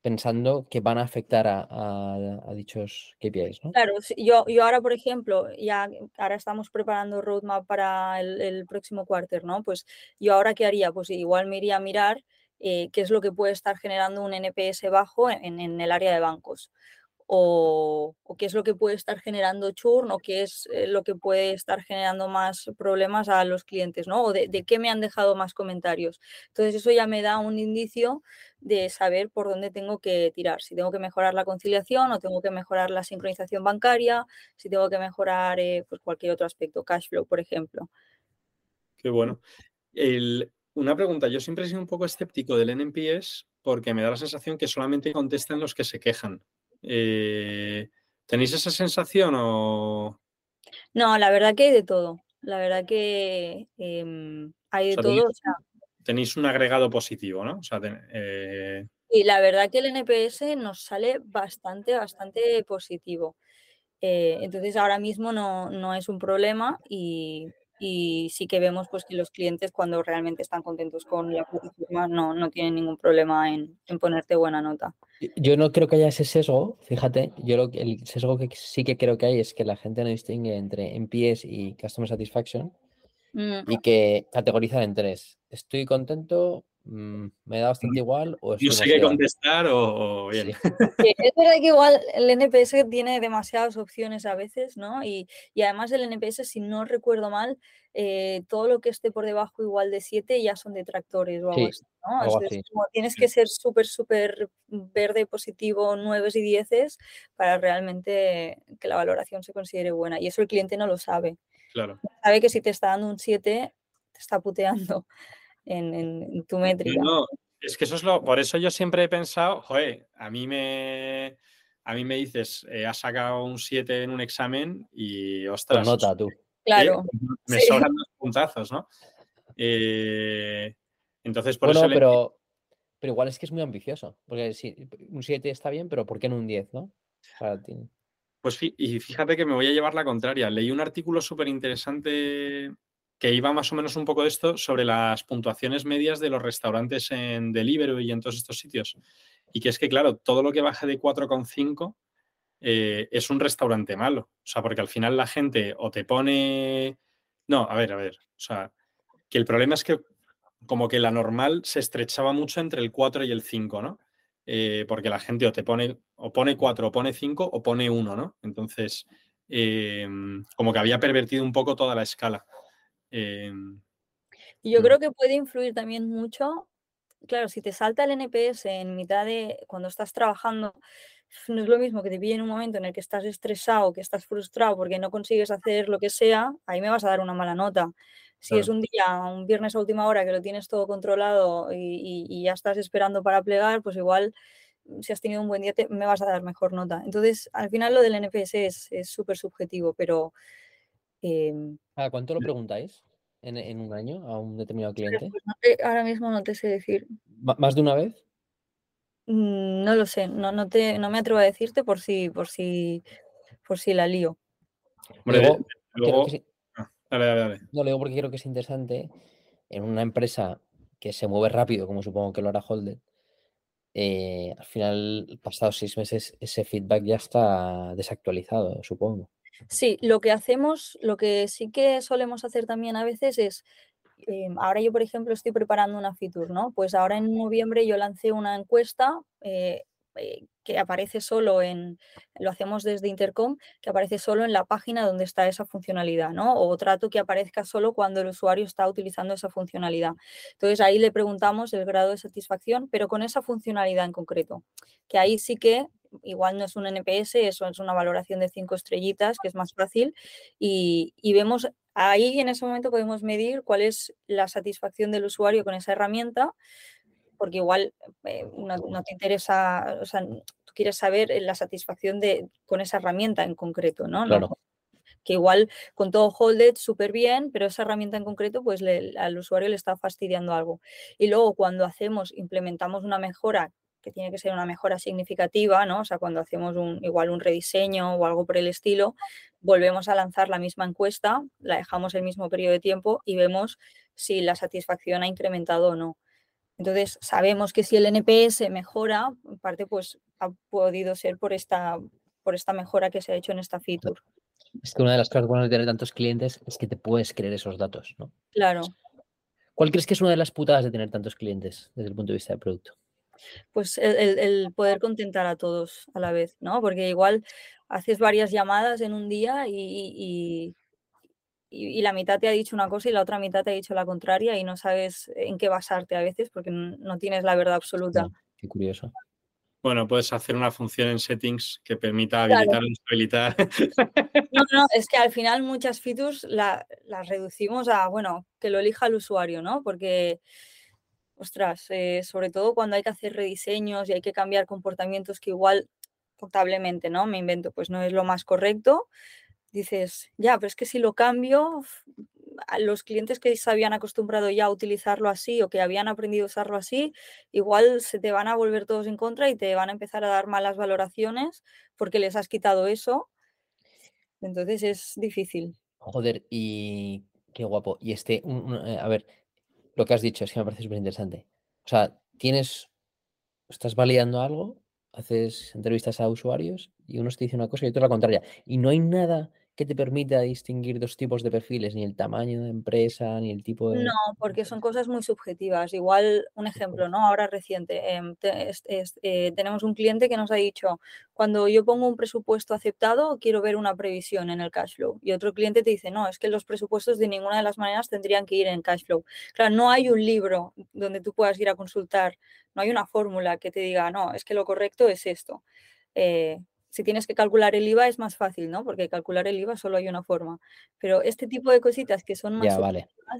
pensando que van a afectar a, dichos KPIs, ¿no? Claro, yo, yo ahora, por ejemplo, ya ahora estamos preparando roadmap para el, próximo quarter, ¿no? Pues yo ahora, ¿qué haría? Pues igual me iría a mirar eh, qué es lo que puede estar generando un NPS bajo en, el área de bancos. O, qué es lo que puede estar generando churn o qué es eh, lo que puede estar generando más problemas a los clientes, ¿no? O de, qué me han dejado más comentarios. Entonces eso ya me da un indicio de saber por dónde tengo que tirar, si tengo que mejorar la conciliación o tengo que mejorar la sincronización bancaria, si tengo que mejorar eh, pues cualquier otro aspecto, cash flow, por ejemplo. Qué bueno. El, una pregunta, yo siempre he sido un poco escéptico del NPS porque me da la sensación que solamente contestan los que se quejan. Eh, ¿Tenéis esa sensación o...? No, la verdad que hay de todo. La verdad que em, hay de todo. Tenéis, un agregado positivo, ¿no? Eh, y la verdad que el NPS nos sale bastante, bastante positivo. Eh, entonces ahora mismo no, no es un problema y, y sí que vemos pues que los clientes cuando realmente están contentos con la plataforma no, no tienen ningún problema en, en, ponerte buena nota. Yo no creo que haya ese sesgo, fíjate, yo lo, el sesgo que sí que creo que hay es que la gente no distingue entre NPS y Customer Satisfaction mm. y que categoriza en tres. Estoy contento, Mm, me da bastante igual. O Yo sé qué contestar o, bien. es verdad que igual el NPS tiene demasiadas opciones a veces, ¿no? Y, además el NPS, si no recuerdo mal, eh, todo lo que esté por debajo igual de 7 ya son detractores o algo así, ¿no? tienes que ser súper, súper verde, positivo, 9 y 10 para realmente que la valoración se considere buena. Y eso el cliente no lo sabe. Claro. Sabe que si te está dando un 7, te está puteando en, tu métrica. No, es que eso es lo, por eso yo siempre he pensado, joder, a mí me, a mí me dices, eh, has sacado un 7 en un examen y ostras. nota tú. Claro. Me sobran dos puntazos, ¿no? Eh, entonces, por eso. Pero, pero igual es que es muy ambicioso. Porque si un 7 está bien, pero ¿por qué no un 10, no? Pues y fíjate que me voy a llevar la contraria. Leí un artículo súper interesante que iba más o menos un poco de esto sobre las puntuaciones medias de los restaurantes en Deliveroo y en todos estos sitios. Y que es que, claro, todo lo que baje de 4,5 eh, es un restaurante malo. O sea, porque al final la gente o te pone... No, a ver, a ver. O sea, que el problema es que como que la normal se estrechaba mucho entre el 4 y el 5, ¿no? Eh, porque la gente o te pone, o pone 4, o pone 5, o pone 1, ¿no? Entonces, eh, como que había pervertido un poco toda la escala. Y yo creo que puede influir también mucho, claro, si te salta el NPS en mitad de cuando estás trabajando, no es lo mismo que te pille en un momento en el que estás estresado, que estás frustrado porque no consigues hacer lo que sea, ahí me vas a dar una mala nota. Si es un día, un viernes a última hora que lo tienes todo controlado y, ya estás esperando para plegar, pues igual si has tenido un buen día me vas a dar mejor nota. Entonces, al final lo del NPS es súper subjetivo, pero Em, ¿A cuánto lo preguntáis en, un año a un determinado cliente? ahora mismo no te sé decir. ¿Más de una vez? Mm, no lo sé, no, no, te, no me atrevo a decirte por si, por si, por si la lío. luego, ah, dale, dale, No, lo digo porque creo que es interesante en una empresa que se mueve rápido, como supongo que lo hará Holden, eh, al final, pasados seis meses, ese feedback ya está desactualizado, supongo. Sí, lo que hacemos, lo que sí que solemos hacer también a veces es Em, ahora yo, por ejemplo, estoy preparando una Fitur, ¿no? Pues ahora en noviembre yo lancé una encuesta eh, eh, que aparece solo en, lo hacemos desde Intercom, que aparece solo en la página donde está esa funcionalidad, ¿no? O trato que aparezca solo cuando el usuario está utilizando esa funcionalidad. Entonces ahí le preguntamos el grado de satisfacción, pero con esa funcionalidad en concreto, que ahí sí que igual no es un NPS, eso es una valoración de cinco estrellitas, que es más fácil, y, y vemos Ahí en ese momento podemos medir cuál es la satisfacción del usuario con esa herramienta, porque igual eh, no, te interesa, o sea, tú quieres saber la satisfacción de, con esa herramienta en concreto, ¿no? Claro. que igual con todo Holded súper bien, pero esa herramienta en concreto, pues al usuario le está fastidiando algo. Y luego cuando hacemos, implementamos una mejora que tiene que ser una mejora significativa, ¿no? O sea, cuando hacemos un, igual un rediseño o algo por el estilo, volvemos a lanzar la misma encuesta, la dejamos el mismo periodo de tiempo y vemos si la satisfacción ha incrementado o no. Entonces, sabemos que si el NPS mejora, en parte pues ha podido ser por esta, por esta mejora que se ha hecho en esta feature. Es que una de las cosas buenas de tener tantos clientes es que te puedes creer esos datos, ¿no? Claro. ¿Cuál crees que es una de las putadas de tener tantos clientes desde el punto de vista del producto? Pues el, poder contentar a todos a la vez, ¿no? Porque igual haces varias llamadas en un día y, y, la mitad te ha dicho una cosa y la otra mitad te ha dicho la contraria y no sabes en qué basarte a veces porque no tienes la verdad absoluta. qué curioso. Bueno, puedes hacer una función en settings que permita habilitar o deshabilitar. No, no, es que al final muchas features las reducimos a, bueno, que lo elija el usuario, ¿no? Porque ostras, eh, sobre todo cuando hay que hacer rediseños y hay que cambiar comportamientos que igual contablemente, ¿no? Me invento, pues no es lo más correcto. Dices, ya, pero es que si lo cambio, los clientes que se habían acostumbrado ya a utilizarlo así o que habían aprendido a usarlo así, igual se te van a volver todos en contra y te van a empezar a dar malas valoraciones porque les has quitado eso. Entonces es difícil. Joder, y qué guapo. Y este, eh, a ver, lo que has dicho, es que me parece súper interesante. O sea, tienes, estás validando algo, haces entrevistas a usuarios y uno te dice una cosa y otro la contraria. Y no hay nada que te permita distinguir dos tipos de perfiles, ni el tamaño de empresa, ni el tipo de... No, porque son cosas muy subjetivas. Igual, un ejemplo, ¿no? Ahora reciente, em, eh, tenemos un cliente que nos ha dicho, cuando yo pongo un presupuesto aceptado, quiero ver una previsión en el cash flow. Y otro cliente te dice, no, es que los presupuestos de ninguna de las maneras tendrían que ir en cash flow. Claro, no hay un libro donde tú puedas ir a consultar, no hay una fórmula que te diga, no, es que lo correcto es esto. Eh, si tienes que calcular el IVA es más fácil, ¿no? Porque calcular el IVA solo hay una forma. Pero este tipo de cositas que son más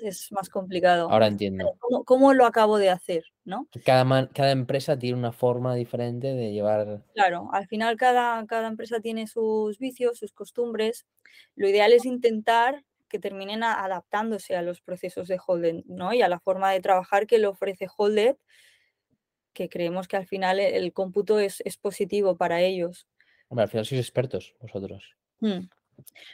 es más complicado. Ahora entiendo. ¿Cómo, lo acabo de hacer, no? Cada, cada empresa tiene una forma diferente de llevar. Claro, al final cada, cada empresa tiene sus vicios, sus costumbres. Lo ideal es intentar que terminen adaptándose a los procesos de Holded, ¿no? Y a la forma de trabajar que le ofrece Holded, que creemos que al final el, cómputo es, es positivo para ellos al final sois expertos vosotros. Mm.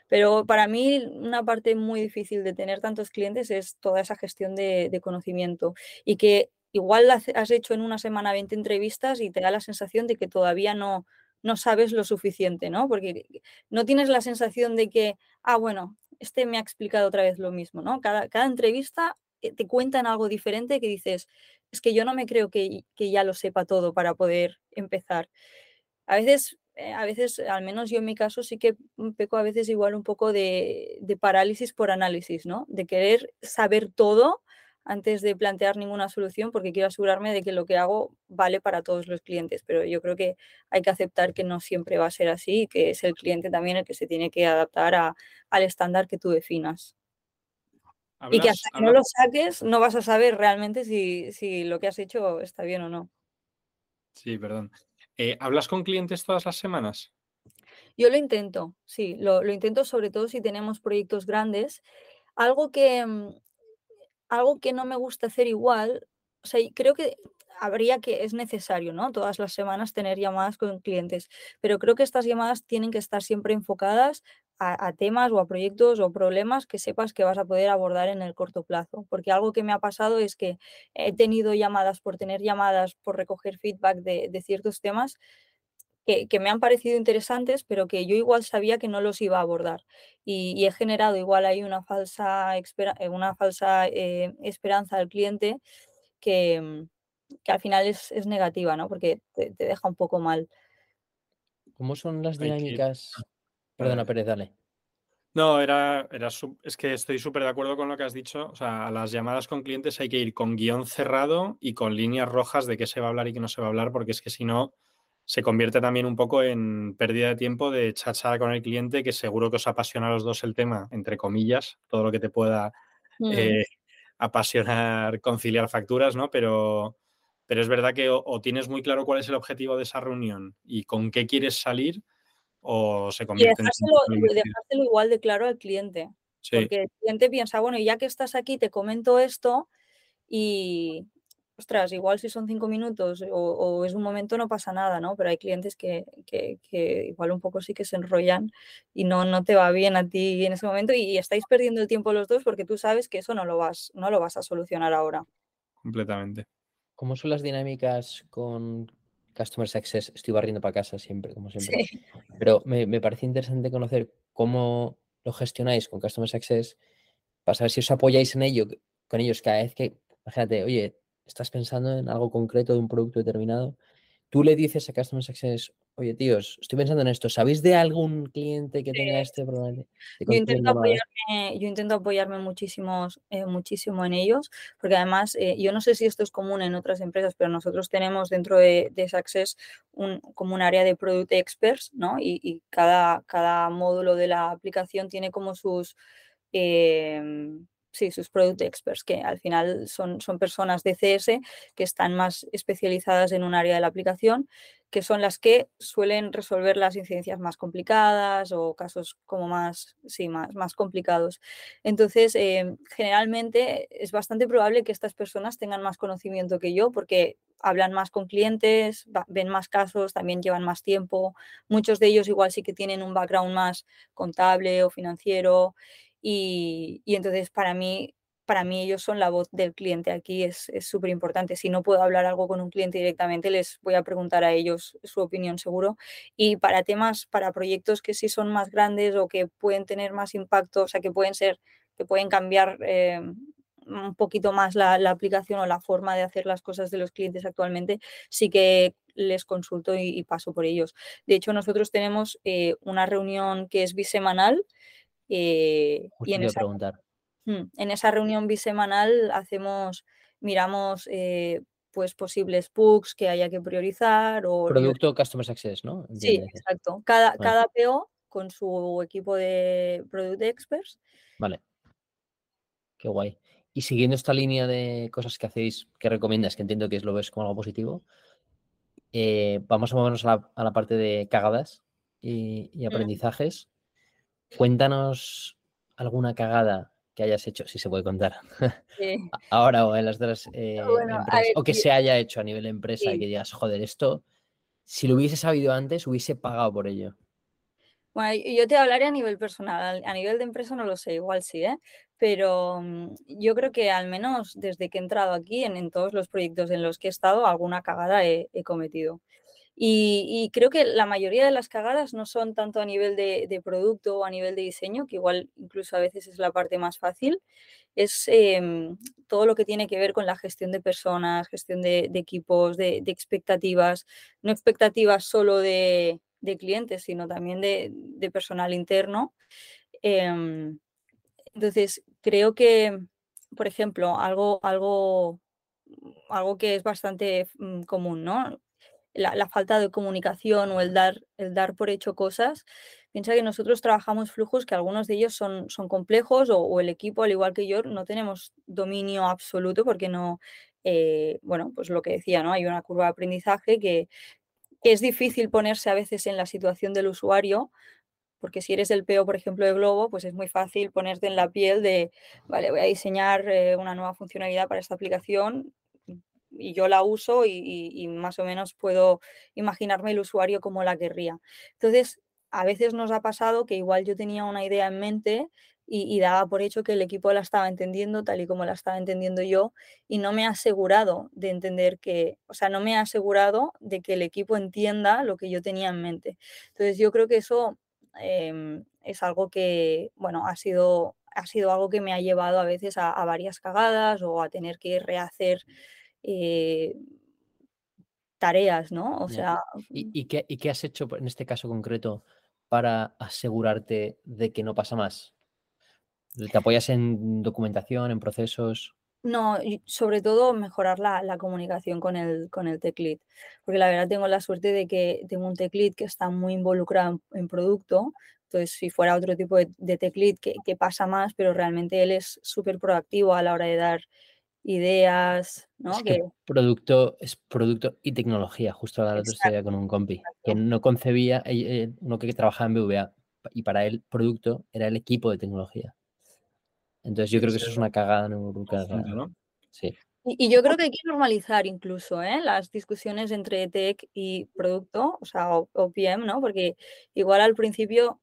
Pero para mí una parte muy difícil de tener tantos clientes es toda esa gestión de, conocimiento y que igual has hecho en una semana 20 entrevistas y te da la sensación de que todavía no, no sabes lo suficiente, ¿no? Porque no tienes la sensación de que, ah, bueno, este me ha explicado otra vez lo mismo, ¿no? Cada, cada entrevista eh, te cuentan algo diferente que dices, es que yo no me creo que, que ya lo sepa todo para poder empezar. A veces a veces, al menos yo en mi caso, sí que peco a veces igual un poco de, parálisis por análisis, ¿no? De querer saber todo antes de plantear ninguna solución porque quiero asegurarme de que lo que hago vale para todos los clientes, pero yo creo que hay que aceptar que no siempre va a ser así y que es el cliente también el que se tiene que adaptar al estándar que tú definas. y que hasta que no lo saques no vas a saber realmente si, si lo que has hecho está bien o no. Sí, perdón. Eh, ¿Hablas con clientes todas las semanas? Yo lo intento, sí, lo, intento sobre todo si tenemos proyectos grandes. Algo que, mm, algo que no me gusta hacer igual, o sea, creo que habría que, es necesario, ¿no? Todas las semanas tener llamadas con clientes, pero creo que estas llamadas tienen que estar siempre enfocadas a, temas o a proyectos o problemas que sepas que vas a poder abordar en el corto plazo. Porque algo que me ha pasado es que he tenido llamadas por tener llamadas, por recoger feedback de, ciertos temas que, me han parecido interesantes, pero que yo igual sabía que no los iba a abordar. Y, he generado igual ahí una falsa, eh, una falsa eh, esperanza al cliente que, que al final es, negativa, ¿no? Porque te, deja un poco mal. ¿Cómo son las dinámicas? Perdona, Pérez, dale. No, era, era es que estoy súper de acuerdo con lo que has dicho. O sea, a las llamadas con clientes hay que ir con guion cerrado y con líneas rojas de qué se va a hablar y qué no se va a hablar, porque es que si no, se convierte también un poco en pérdida de tiempo de chachar con el cliente, que seguro que os apasiona a los dos el tema, entre comillas, todo lo que te pueda mm. eh, apasionar conciliar facturas, ¿no? Pero, pero es verdad que o, tienes muy claro cuál es el objetivo de esa reunión y con qué quieres salir, o se convierte y dejárselo, igual de claro al cliente. Porque el cliente piensa, bueno, ya que estás aquí, te comento esto y, ostras, igual si son cinco minutos o, es un momento no pasa nada, ¿no? Pero hay clientes que, igual un poco sí que se enrollan y no, no te va bien a ti en ese momento y, estáis perdiendo el tiempo los dos porque tú sabes que eso no lo vas, no lo vas a solucionar ahora. Completamente. ¿Cómo son las dinámicas con Customer Success? Estoy barriendo para casa siempre, como siempre. Pero me, me parece interesante conocer cómo lo gestionáis con Customer Success para saber si os apoyáis en ello, con ellos cada vez que, imagínate, oye, estás pensando en algo concreto de un producto determinado, tú le dices a Customer Success, oye tíos, estoy pensando en esto, ¿sabéis de algún cliente que tenga este problema? Yo intento, apoyarme, yo intento apoyarme muchísimos, eh, muchísimo en ellos, porque además, eh, yo no sé si esto es común en otras empresas, pero nosotros tenemos dentro de, de Success un, como un área de Product Experts, ¿no? Y, cada, cada módulo de la aplicación tiene como sus... Em, sí, sus product experts, que al final son, son personas de CS que están más especializadas en un área de la aplicación, que son las que suelen resolver las incidencias más complicadas o casos como más, sí, más, más complicados. Entonces, em, generalmente es bastante probable que estas personas tengan más conocimiento que yo porque hablan más con clientes, ven más casos, también llevan más tiempo. Muchos de ellos igual sí que tienen un background más contable o financiero y, entonces para mí, para mí ellos son la voz del cliente. Aquí es súper importante. Si no puedo hablar algo con un cliente directamente, les voy a preguntar a ellos su opinión seguro. Y para temas, para proyectos que sí son más grandes o que pueden tener más impacto, o sea, que pueden ser, que pueden cambiar eh, un poquito más la, aplicación o la forma de hacer las cosas de los clientes actualmente, sí que les consulto y, paso por ellos. De hecho, nosotros tenemos eh, una reunión que es bisemanal eh, y en esa, mm, en esa, reunión bisemanal hacemos, miramos eh, pues posibles bugs que haya que priorizar. O Producto Customer Success, ¿no? Sí, exacto. Cada, cada PO con su equipo de Product Experts. Vale. Qué guay. Y siguiendo esta línea de cosas que hacéis, que recomiendas, que entiendo que lo ves como algo positivo, eh, vamos a movernos a la, parte de cagadas y, y aprendizajes. Cuéntanos alguna cagada que hayas hecho, si se puede contar, ahora o en las otras eh, empresas, o que se haya hecho a nivel empresa y que digas, joder, esto, si lo hubiese sabido antes, hubiese pagado por ello. Bueno, yo te hablaré a nivel personal, a nivel de empresa no lo sé, igual sí, ¿eh? pero mm, yo creo que al menos desde que he entrado aquí, en, todos los proyectos en los que he estado, alguna cagada he cometido. Y, creo que la mayoría de las cagadas no son tanto a nivel de, producto o a nivel de diseño, que igual incluso a veces es la parte más fácil, es em, todo lo que tiene que ver con la gestión de personas, gestión de, equipos, de, expectativas, no expectativas solo de, clientes, sino también de, personal interno. Em, entonces, creo que, por ejemplo, algo, algo, algo que es bastante mm, común, ¿no? La, falta de comunicación o el dar, el dar por hecho cosas. Piensa que nosotros trabajamos flujos que algunos de ellos son, son complejos o, el equipo, al igual que yo, no tenemos dominio absoluto porque no, eh, bueno, pues lo que decía, ¿no? Hay una curva de aprendizaje que, es difícil ponerse a veces en la situación del usuario, porque si eres el PO, por ejemplo, de Globo, pues es muy fácil ponerte en la piel de, vale, voy a diseñar eh, una nueva funcionalidad para esta aplicación, yo la uso y, más o menos puedo imaginarme el usuario como la querría. Entonces, a veces nos ha pasado que igual yo tenía una idea en mente y, daba por hecho que el equipo la estaba entendiendo tal y como la estaba entendiendo yo y no me ha asegurado de entender que, o sea, no me ha asegurado de que el equipo entienda lo que yo tenía en mente. Entonces yo creo que eso em, es algo que, bueno, ha sido, ha sido algo que me ha llevado a veces a, varias cagadas o a tener que rehacer eh, tareas, ¿no? O sea... ¿Y, qué, ¿Y qué has hecho en este caso concreto para asegurarte de que no pasa más? ¿Te apoyas en documentación, en procesos? No, sobre todo mejorar la, comunicación con el, con el tech lead, porque la verdad tengo la suerte de que tengo un tech lead que está muy involucrado en, producto, entonces si fuera otro tipo de, de tech lead que, pasa más, pero realmente él es súper proactivo a la hora de dar ideas, ¿no? que, producto es producto y tecnología, justo la otra historia con un compi, que no concebía, eh, uno que trabajaba en BVA, y para él producto era el equipo de tecnología. Entonces yo creo que eso es una cagada ¿no? Sí. Y, yo creo que hay que normalizar incluso ¿eh? las discusiones entre tech y producto, o sea, o, PM, ¿no? Porque igual al principio,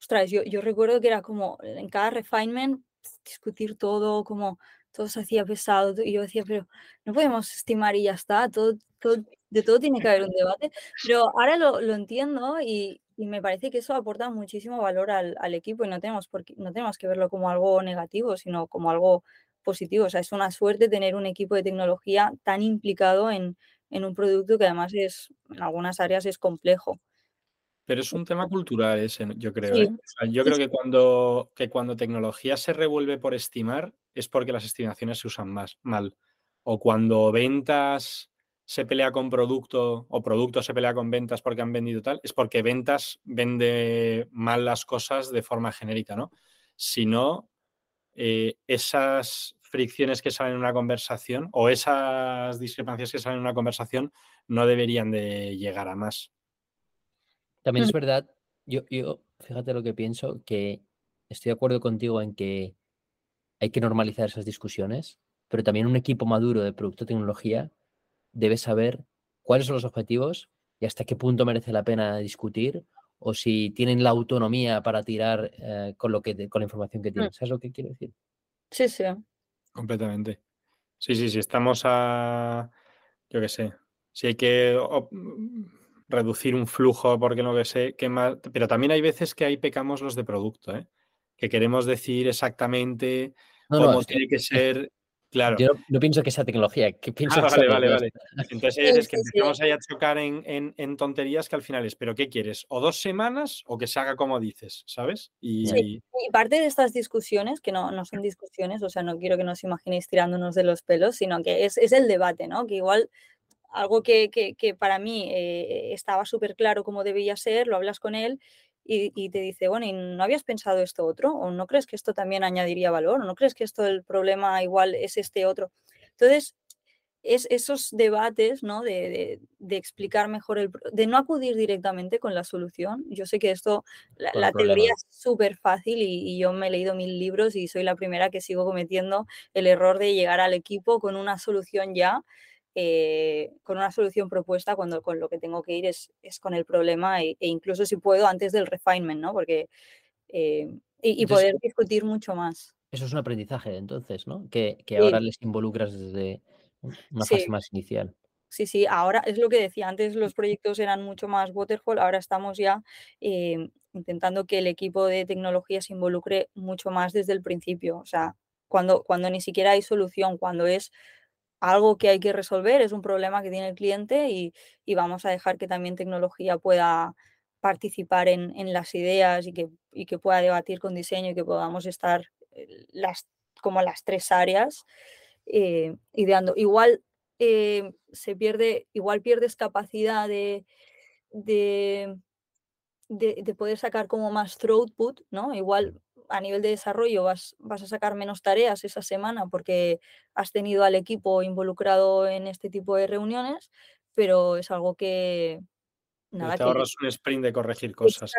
ostras, yo, yo recuerdo que era como en cada refinement discutir todo, como todo se hacía pesado y yo decía, pero no podemos estimar y ya está, todo, de todo tiene que haber un debate, pero ahora lo, lo entiendo y, y me parece que eso aporta muchísimo valor al, equipo y no tenemos, por no tenemos que verlo como algo negativo, sino como algo positivo. O sea, es una suerte tener un equipo de tecnología tan implicado en, un producto que además es, en algunas áreas es complejo. Pero es un tema cultural ese, yo creo. ¿eh? yo creo que cuando, que cuando tecnología se revuelve por estimar es porque las estimaciones se usan más mal. O cuando ventas se pelea con producto o producto se pelea con ventas porque han vendido tal, es porque ventas vende mal las cosas de forma genérica, ¿no? Si no, eh, esas fricciones que salen en una conversación o esas discrepancias que salen en una conversación no deberían de llegar a más. También es verdad, yo, yo fíjate lo que pienso, que estoy de acuerdo contigo en que hay que normalizar esas discusiones, pero también un equipo maduro de producto tecnología debes saber cuáles son los objetivos y hasta qué punto merece la pena discutir o si tienen la autonomía para tirar eh, con, lo que con la información que tienen. Mm. ¿Sabes lo que quiero decir? Sí, sí. Completamente. Sí, sí, sí, estamos a, yo qué sé, si hay que reducir un flujo porque no que sé, qué más, pero también hay veces que ahí pecamos los de producto, ¿eh? que queremos decir exactamente cómo tiene que ser Claro. Yo no, pienso que sea tecnología, que pienso ah, vale, vale, vale. Entonces es que empezamos ahí a chocar en, tonterías que al final es, ¿pero qué quieres? ¿O dos semanas o que se haga como dices, ¿sabes? Y, parte de estas discusiones, que no, no, son discusiones, o sea, no quiero que nos imaginéis tirándonos de los pelos, sino que es, es el debate, ¿no? Que igual algo que, que, que para mí eh, estaba súper claro cómo debía ser, lo hablas con él y, te dice, bueno, ¿y no habías pensado esto otro? ¿O no crees que esto también añadiría valor? ¿O no crees que esto el problema igual es este otro? Entonces, es esos debates, ¿no? De, explicar mejor el... de no acudir directamente con la solución. Yo sé que esto, la, teoría es súper fácil y, y, yo me he leído mil libros y soy la primera que sigo cometiendo el error de llegar al equipo con una solución ya eh, con una solución propuesta cuando con lo que tengo que ir es, es con el problema e, e, incluso si puedo antes del refinement, ¿no? Porque, eh, y, poder discutir mucho más. Eso es un aprendizaje, entonces, ¿no? Que, que ahora les involucras desde una fase más inicial. Sí, sí, ahora es lo que decía, antes los proyectos eran mucho más waterfall, ahora estamos ya eh, intentando que el equipo de tecnología se involucre mucho más desde el principio, o sea, cuando, cuando ni siquiera hay solución, cuando es algo que hay que resolver, es un problema que tiene el cliente y, vamos a dejar que también tecnología pueda participar en, las ideas y que, que, pueda debatir con diseño y que podamos estar eh, las, como las tres áreas eh, ideando. Igual eh, se pierde, igual pierdes capacidad de, de, de, poder sacar como más throughput, ¿no? Igual a nivel de desarrollo vas, vas a sacar menos tareas esa semana porque has tenido al equipo involucrado en este tipo de reuniones, pero es algo que... Nada, te ahorras un sprint de corregir cosas.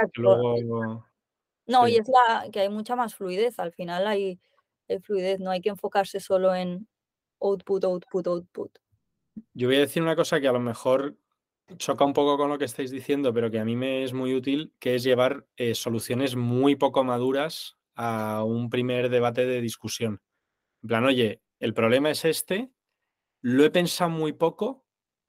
No, y es la que hay mucha más fluidez. Al final hay, fluidez, no hay que enfocarse solo en output, output, output. Yo voy a decir una cosa que a lo mejor choca un poco con lo que estáis diciendo, pero que a mí me es muy útil, que es llevar eh, soluciones muy poco maduras a un primer debate de discusión. En plan, oye, el problema es este, lo he pensado muy poco,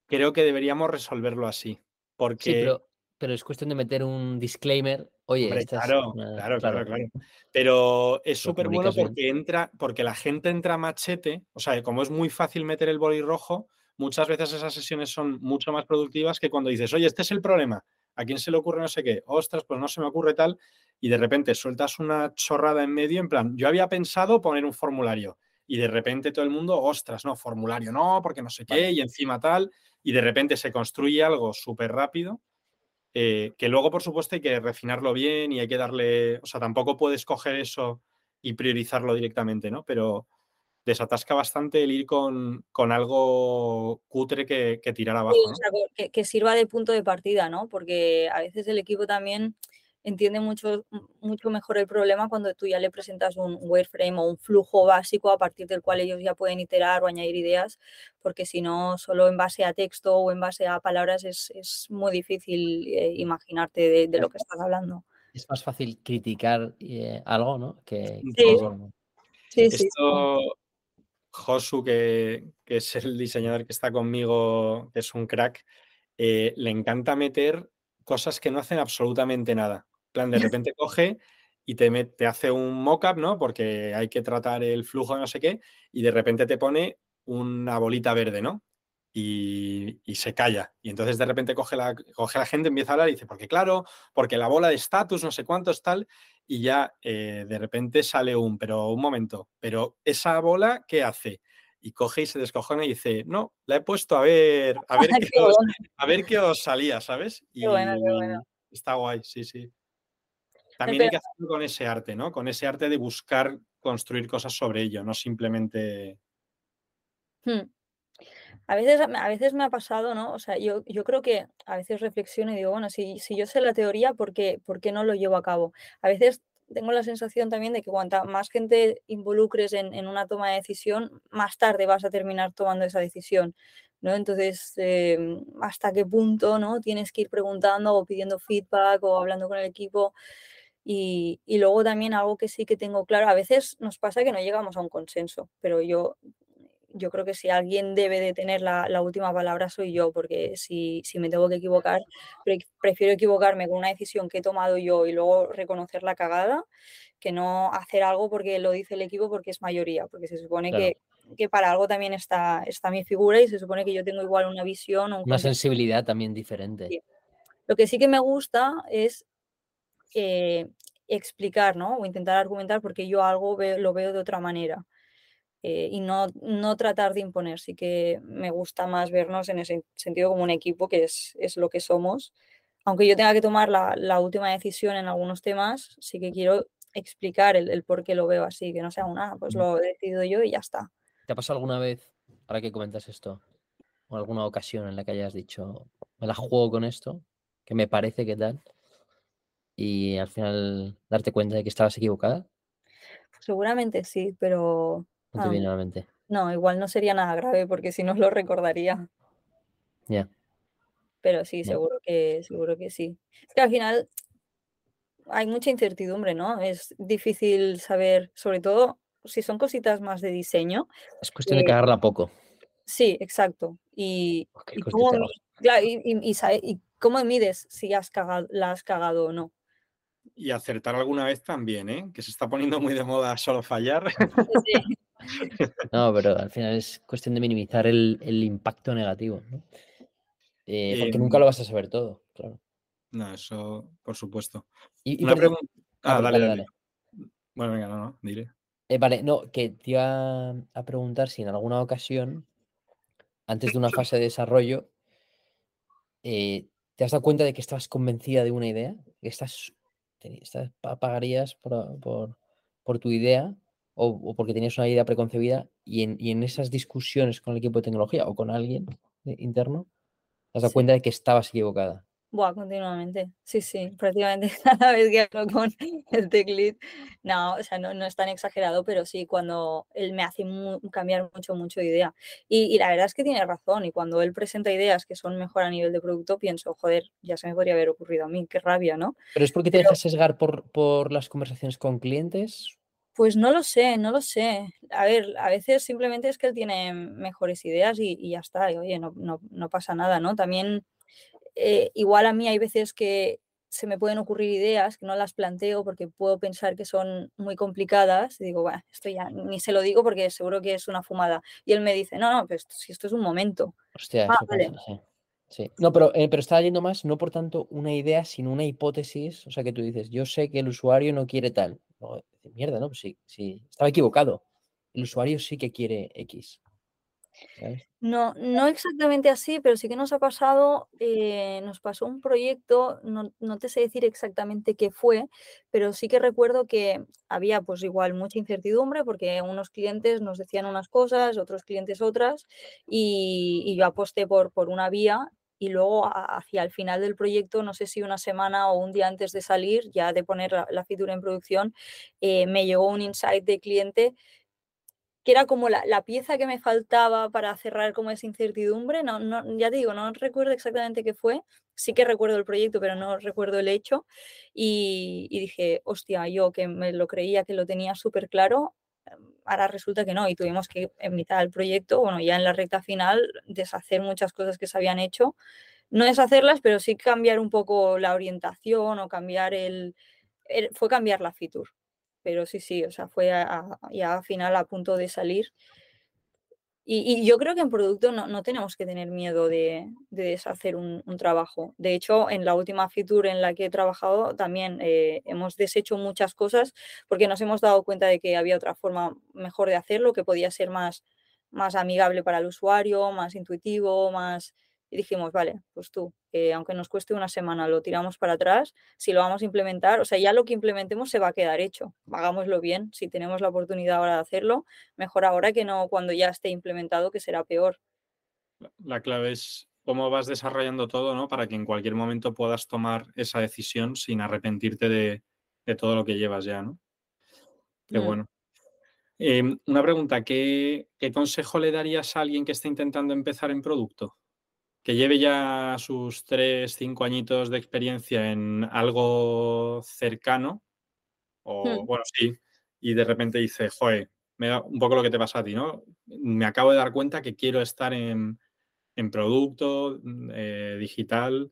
creo que deberíamos resolverlo así. Porque... pero, es cuestión de meter un disclaimer. Oye, claro, claro, claro, claro, Pero es súper bueno porque entra, porque la gente entra machete, o sea, como es muy fácil meter el boli rojo, muchas veces esas sesiones son mucho más productivas que cuando dices, oye, este es el problema, ¿a quién se le ocurre no sé qué? Ostras, pues no se me ocurre tal, y de repente sueltas una chorrada en medio, en plan, yo había pensado poner un formulario, y de repente todo el mundo, ostras, no, formulario no, porque no sé qué, y encima tal, y de repente se construye algo súper rápido, eh, que luego, por supuesto, hay que refinarlo bien y hay que darle, o sea, tampoco puedes coger eso y priorizarlo directamente, ¿no? Pero desatasca bastante el ir con, algo cutre que, tirar abajo. que, que, sirva de punto de partida, ¿no? Porque a veces el equipo también entiende mucho, mucho mejor el problema cuando tú ya le presentas un wireframe o un flujo básico a partir del cual ellos ya pueden iterar o añadir ideas, porque si no, solo en base a texto o en base a palabras es, es muy difícil eh, imaginarte de, lo que estás hablando. Es más fácil criticar eh, algo, ¿no? Que, sí. sí, Esto, Josu, que, que, es el diseñador que está conmigo, que es un crack, eh, le encanta meter cosas que no hacen absolutamente nada plan, de repente coge y te, te hace un mock-up, ¿no? Porque hay que tratar el flujo de no sé qué, y de repente te pone una bolita verde, ¿no? Y, se calla. Y entonces de repente coge la, coge la gente, empieza a hablar y dice, porque claro, porque la bola de estatus, no sé cuánto es tal, y ya eh, de repente sale un, pero un momento, pero esa bola, ¿qué hace? Y coge y se descojona y dice, no, la he puesto a ver, a ver, qué, os, a ver qué os salía, ¿sabes? Y, bueno, qué bueno. Está guay, sí, sí. También hay que hacerlo con ese arte, ¿no? Con ese arte de buscar construir cosas sobre ello, no simplemente. Hmm. A veces, a veces me ha pasado, ¿no? O sea, yo, yo creo que a veces reflexiono y digo, bueno, si, si yo sé la teoría, ¿por qué, ¿por qué no lo llevo a cabo? A veces tengo la sensación también de que cuanta más gente involucres en, en, una toma de decisión, más tarde vas a terminar tomando esa decisión. ¿no? Entonces, em, ¿hasta qué punto ¿no? tienes que ir preguntando o pidiendo feedback o hablando con el equipo? Y, luego también algo que sí que tengo claro, a veces nos pasa que no llegamos a un consenso, pero yo, yo creo que si alguien debe de tener la, última palabra soy yo, porque si, si, me tengo que equivocar, prefiero equivocarme con una decisión que he tomado yo y luego reconocer la cagada, que no hacer algo porque lo dice el equipo porque es mayoría, porque se supone que, que, para algo también está, está mi figura y se supone que yo tengo igual una visión. una sensibilidad también diferente. Lo que sí que me gusta es eh, explicar, ¿no? O intentar argumentar porque yo algo lo veo de otra manera. Eh, y no, no tratar de imponer. Sí que me gusta más vernos en ese sentido como un equipo, que es, es lo que somos. Aunque yo tenga que tomar la, la, última decisión en algunos temas, sí que quiero explicar el, el, por qué lo veo así, que no sea una, pues lo he decidido yo y ya está. ¿Te ha pasado alguna vez, para que comentas esto, o alguna ocasión en la que hayas dicho, me la juego con esto, que me parece que tal? y al final darte cuenta de que estabas equivocada? Seguramente sí, pero... No te viene a la mente. No, igual no sería nada grave porque si no lo recordaría. Ya. Pero sí, seguro que, seguro que sí. Es que al final hay mucha incertidumbre, ¿no? Es difícil saber, sobre todo si son cositas más de diseño. Es cuestión de cagarla poco. Sí, exacto. Y, y, cómo, y, cómo mides si has cagado, la has cagado o no y acertar alguna vez también, ¿eh? que se está poniendo muy de moda solo fallar. No, pero al final es cuestión de minimizar el, impacto negativo, ¿no? Eh, porque nunca em lo vas a saber todo, claro. No, eso por supuesto. Y, Una pregunta. Ah, ah, dale, dale, Bueno, venga, no, no, dile. Eh, vale, no, que te iba a preguntar si en alguna ocasión, antes de una fase de desarrollo, eh, ¿te has dado cuenta de que estabas convencida de una idea? Que estás pagarías por, por, tu idea o, porque tenías una idea preconcebida y en, y en, esas discusiones con el equipo de tecnología o con alguien interno, te has dado cuenta de que estabas equivocada. Buah, continuamente. Sí, sí, prácticamente cada vez que hablo con el tech lead, no, o sea, no, no es tan exagerado, pero sí, cuando él me hace cambiar mucho, mucho de idea. Y, la verdad es que tiene razón, y cuando él presenta ideas que son mejor a nivel de producto, pienso, joder, ya se me podría haber ocurrido a mí, qué rabia, ¿no? ¿Pero es porque te dejas sesgar por, por las conversaciones con clientes? Pues no lo sé, no lo sé. A ver, a veces simplemente es que él tiene mejores ideas y, y ya está, y oye, no, no, no pasa nada, ¿no? También eh, igual a mí hay veces que se me pueden ocurrir ideas que no las planteo porque puedo pensar que son muy complicadas y digo, bueno, esto ya ni se lo digo porque seguro que es una fumada. Y él me dice, no, no, pues si esto es un momento. Hostia, ah, sí. No, pero, eh, pero estaba yendo más, no por tanto una idea, sino una hipótesis. O sea, que tú dices, yo sé que el usuario no quiere tal. mierda, ¿no? Pues sí, sí, estaba equivocado. El usuario sí que quiere X. No, no exactamente así, pero sí que nos ha pasado, eh, nos pasó un proyecto, no, no, te sé decir exactamente qué fue, pero sí que recuerdo que había pues igual mucha incertidumbre porque unos clientes nos decían unas cosas, otros clientes otras, y, yo aposté por, por una vía y luego hacia el final del proyecto, no sé si una semana o un día antes de salir, ya de poner la, la en producción, eh, me llegó un insight de cliente que era como la, pieza que me faltaba para cerrar como esa incertidumbre. No, no, ya te digo, no recuerdo exactamente qué fue. Sí que recuerdo el proyecto, pero no recuerdo el hecho. Y, dije, hostia, yo que me lo creía que lo tenía súper claro, ahora resulta que no. Y tuvimos que, en mitad del proyecto, bueno, ya en la recta final, deshacer muchas cosas que se habían hecho. No deshacerlas, pero sí cambiar un poco la orientación o cambiar el fue cambiar la feature pero sí, sí, o sea, fue ya a final a punto de salir. Y, yo creo que en producto no, no tenemos que tener miedo de, de deshacer un, un, trabajo. De hecho, en la última feature en la que he trabajado también eh, hemos deshecho muchas cosas porque nos hemos dado cuenta de que había otra forma mejor de hacerlo, que podía ser más, más amigable para el usuario, más intuitivo, más, y dijimos, vale, pues tú, aunque nos cueste una semana, lo tiramos para atrás, si lo vamos a implementar, o sea, ya lo que implementemos se va a quedar hecho, hagámoslo bien, si tenemos la oportunidad ahora de hacerlo, mejor ahora que no cuando ya esté implementado, que será peor. La clave es cómo vas desarrollando todo, ¿no? Para que en cualquier momento puedas tomar esa decisión sin arrepentirte de, todo lo que llevas ya, ¿no? Qué mm. bueno. Em, una pregunta, ¿qué, ¿qué consejo le darías a alguien que está intentando empezar en producto? Que lleve ya sus tres, cinco añitos de experiencia en algo cercano, o hmm. bueno, sí, y de repente dice, joder, me da un poco lo que te pasa a ti, ¿no? Me acabo de dar cuenta que quiero estar en, producto eh, digital.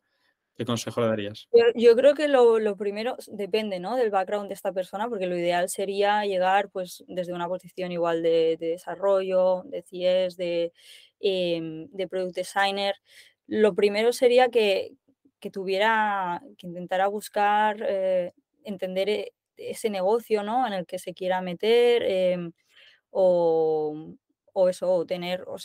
¿Qué consejo le darías? Yo, creo que lo, primero depende ¿no? del background de esta persona, porque lo ideal sería llegar pues, desde una posición igual de, de desarrollo, de CIES, de Em, de product designer, lo primero sería que, tuviera, que intentara buscar, eh, entender e, ese negocio ¿no? en el que se quiera meter em, o, eso, o tener, o,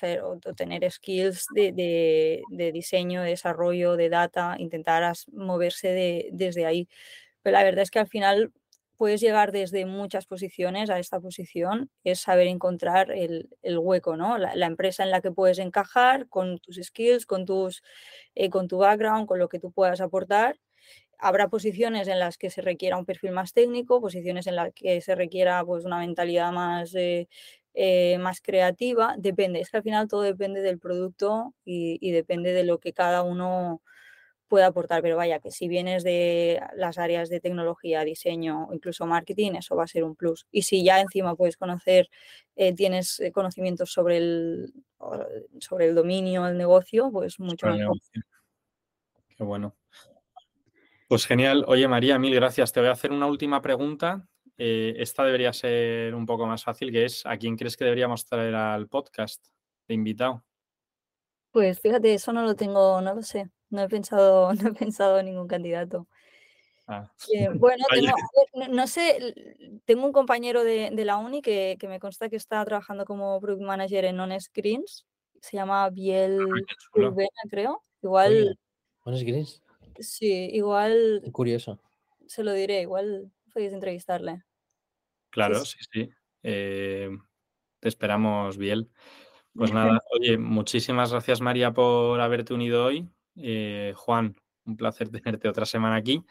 tener skills de, diseño, de desarrollo, de data, intentar moverse desde ahí. Pero la verdad es que al final puedes llegar desde muchas posiciones a esta posición, es saber encontrar el, hueco, ¿no? La, empresa en la que puedes encajar con tus skills, con, tus, eh, con tu background, con lo que tú puedas aportar. Habrá posiciones en las que se requiera un perfil más técnico, posiciones en las que se requiera pues, una mentalidad más, eh, eh, más creativa. Depende, es que al final todo depende del producto y, y depende de lo que cada uno puede aportar, pero vaya, que si vienes de las áreas de tecnología, diseño o incluso marketing, eso va a ser un plus. Y si ya encima puedes conocer, eh, tienes eh, conocimientos sobre el, sobre el dominio, el negocio, pues mucho mejor. Qué bueno. Pues genial. Oye, María, mil gracias. Te voy a hacer una última pregunta. Eh, esta debería ser un poco más fácil, que es ¿a quién crees que deberíamos traer al podcast de invitado? Pues fíjate, eso no lo tengo, no lo sé. No he pensado, no he pensado en ningún candidato. Ah. Eh, bueno, no, sé, tengo un compañero de, la uni que, me consta que está trabajando como product manager en On Screens. Se llama Biel ah, Urbena, creo. Igual. On Screens. Sí, igual. curioso. Se lo diré, igual podéis entrevistarle. Claro, sí, sí. Eh, te esperamos, Biel. Pues nada, oye, muchísimas gracias María por haberte unido hoy. Eh, Juan, un placer tenerte otra semana aquí.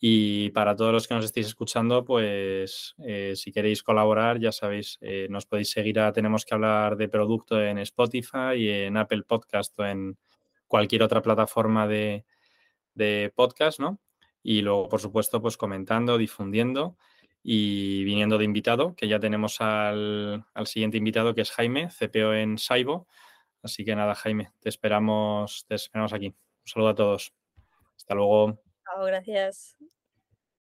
Y para todos los que nos estéis escuchando, pues eh, si queréis colaborar, ya sabéis, eh, nos podéis seguir a Tenemos que hablar de producto en Spotify y en Apple Podcast o en cualquier otra plataforma de, de podcast, ¿no? Y luego, por supuesto, pues comentando, difundiendo y viniendo de invitado, que ya tenemos al, al siguiente invitado, que es Jaime, CPO en Saibo. Así que nada, Jaime, te esperamos, te esperamos aquí. Un saludo a todos. Hasta luego. Gracias.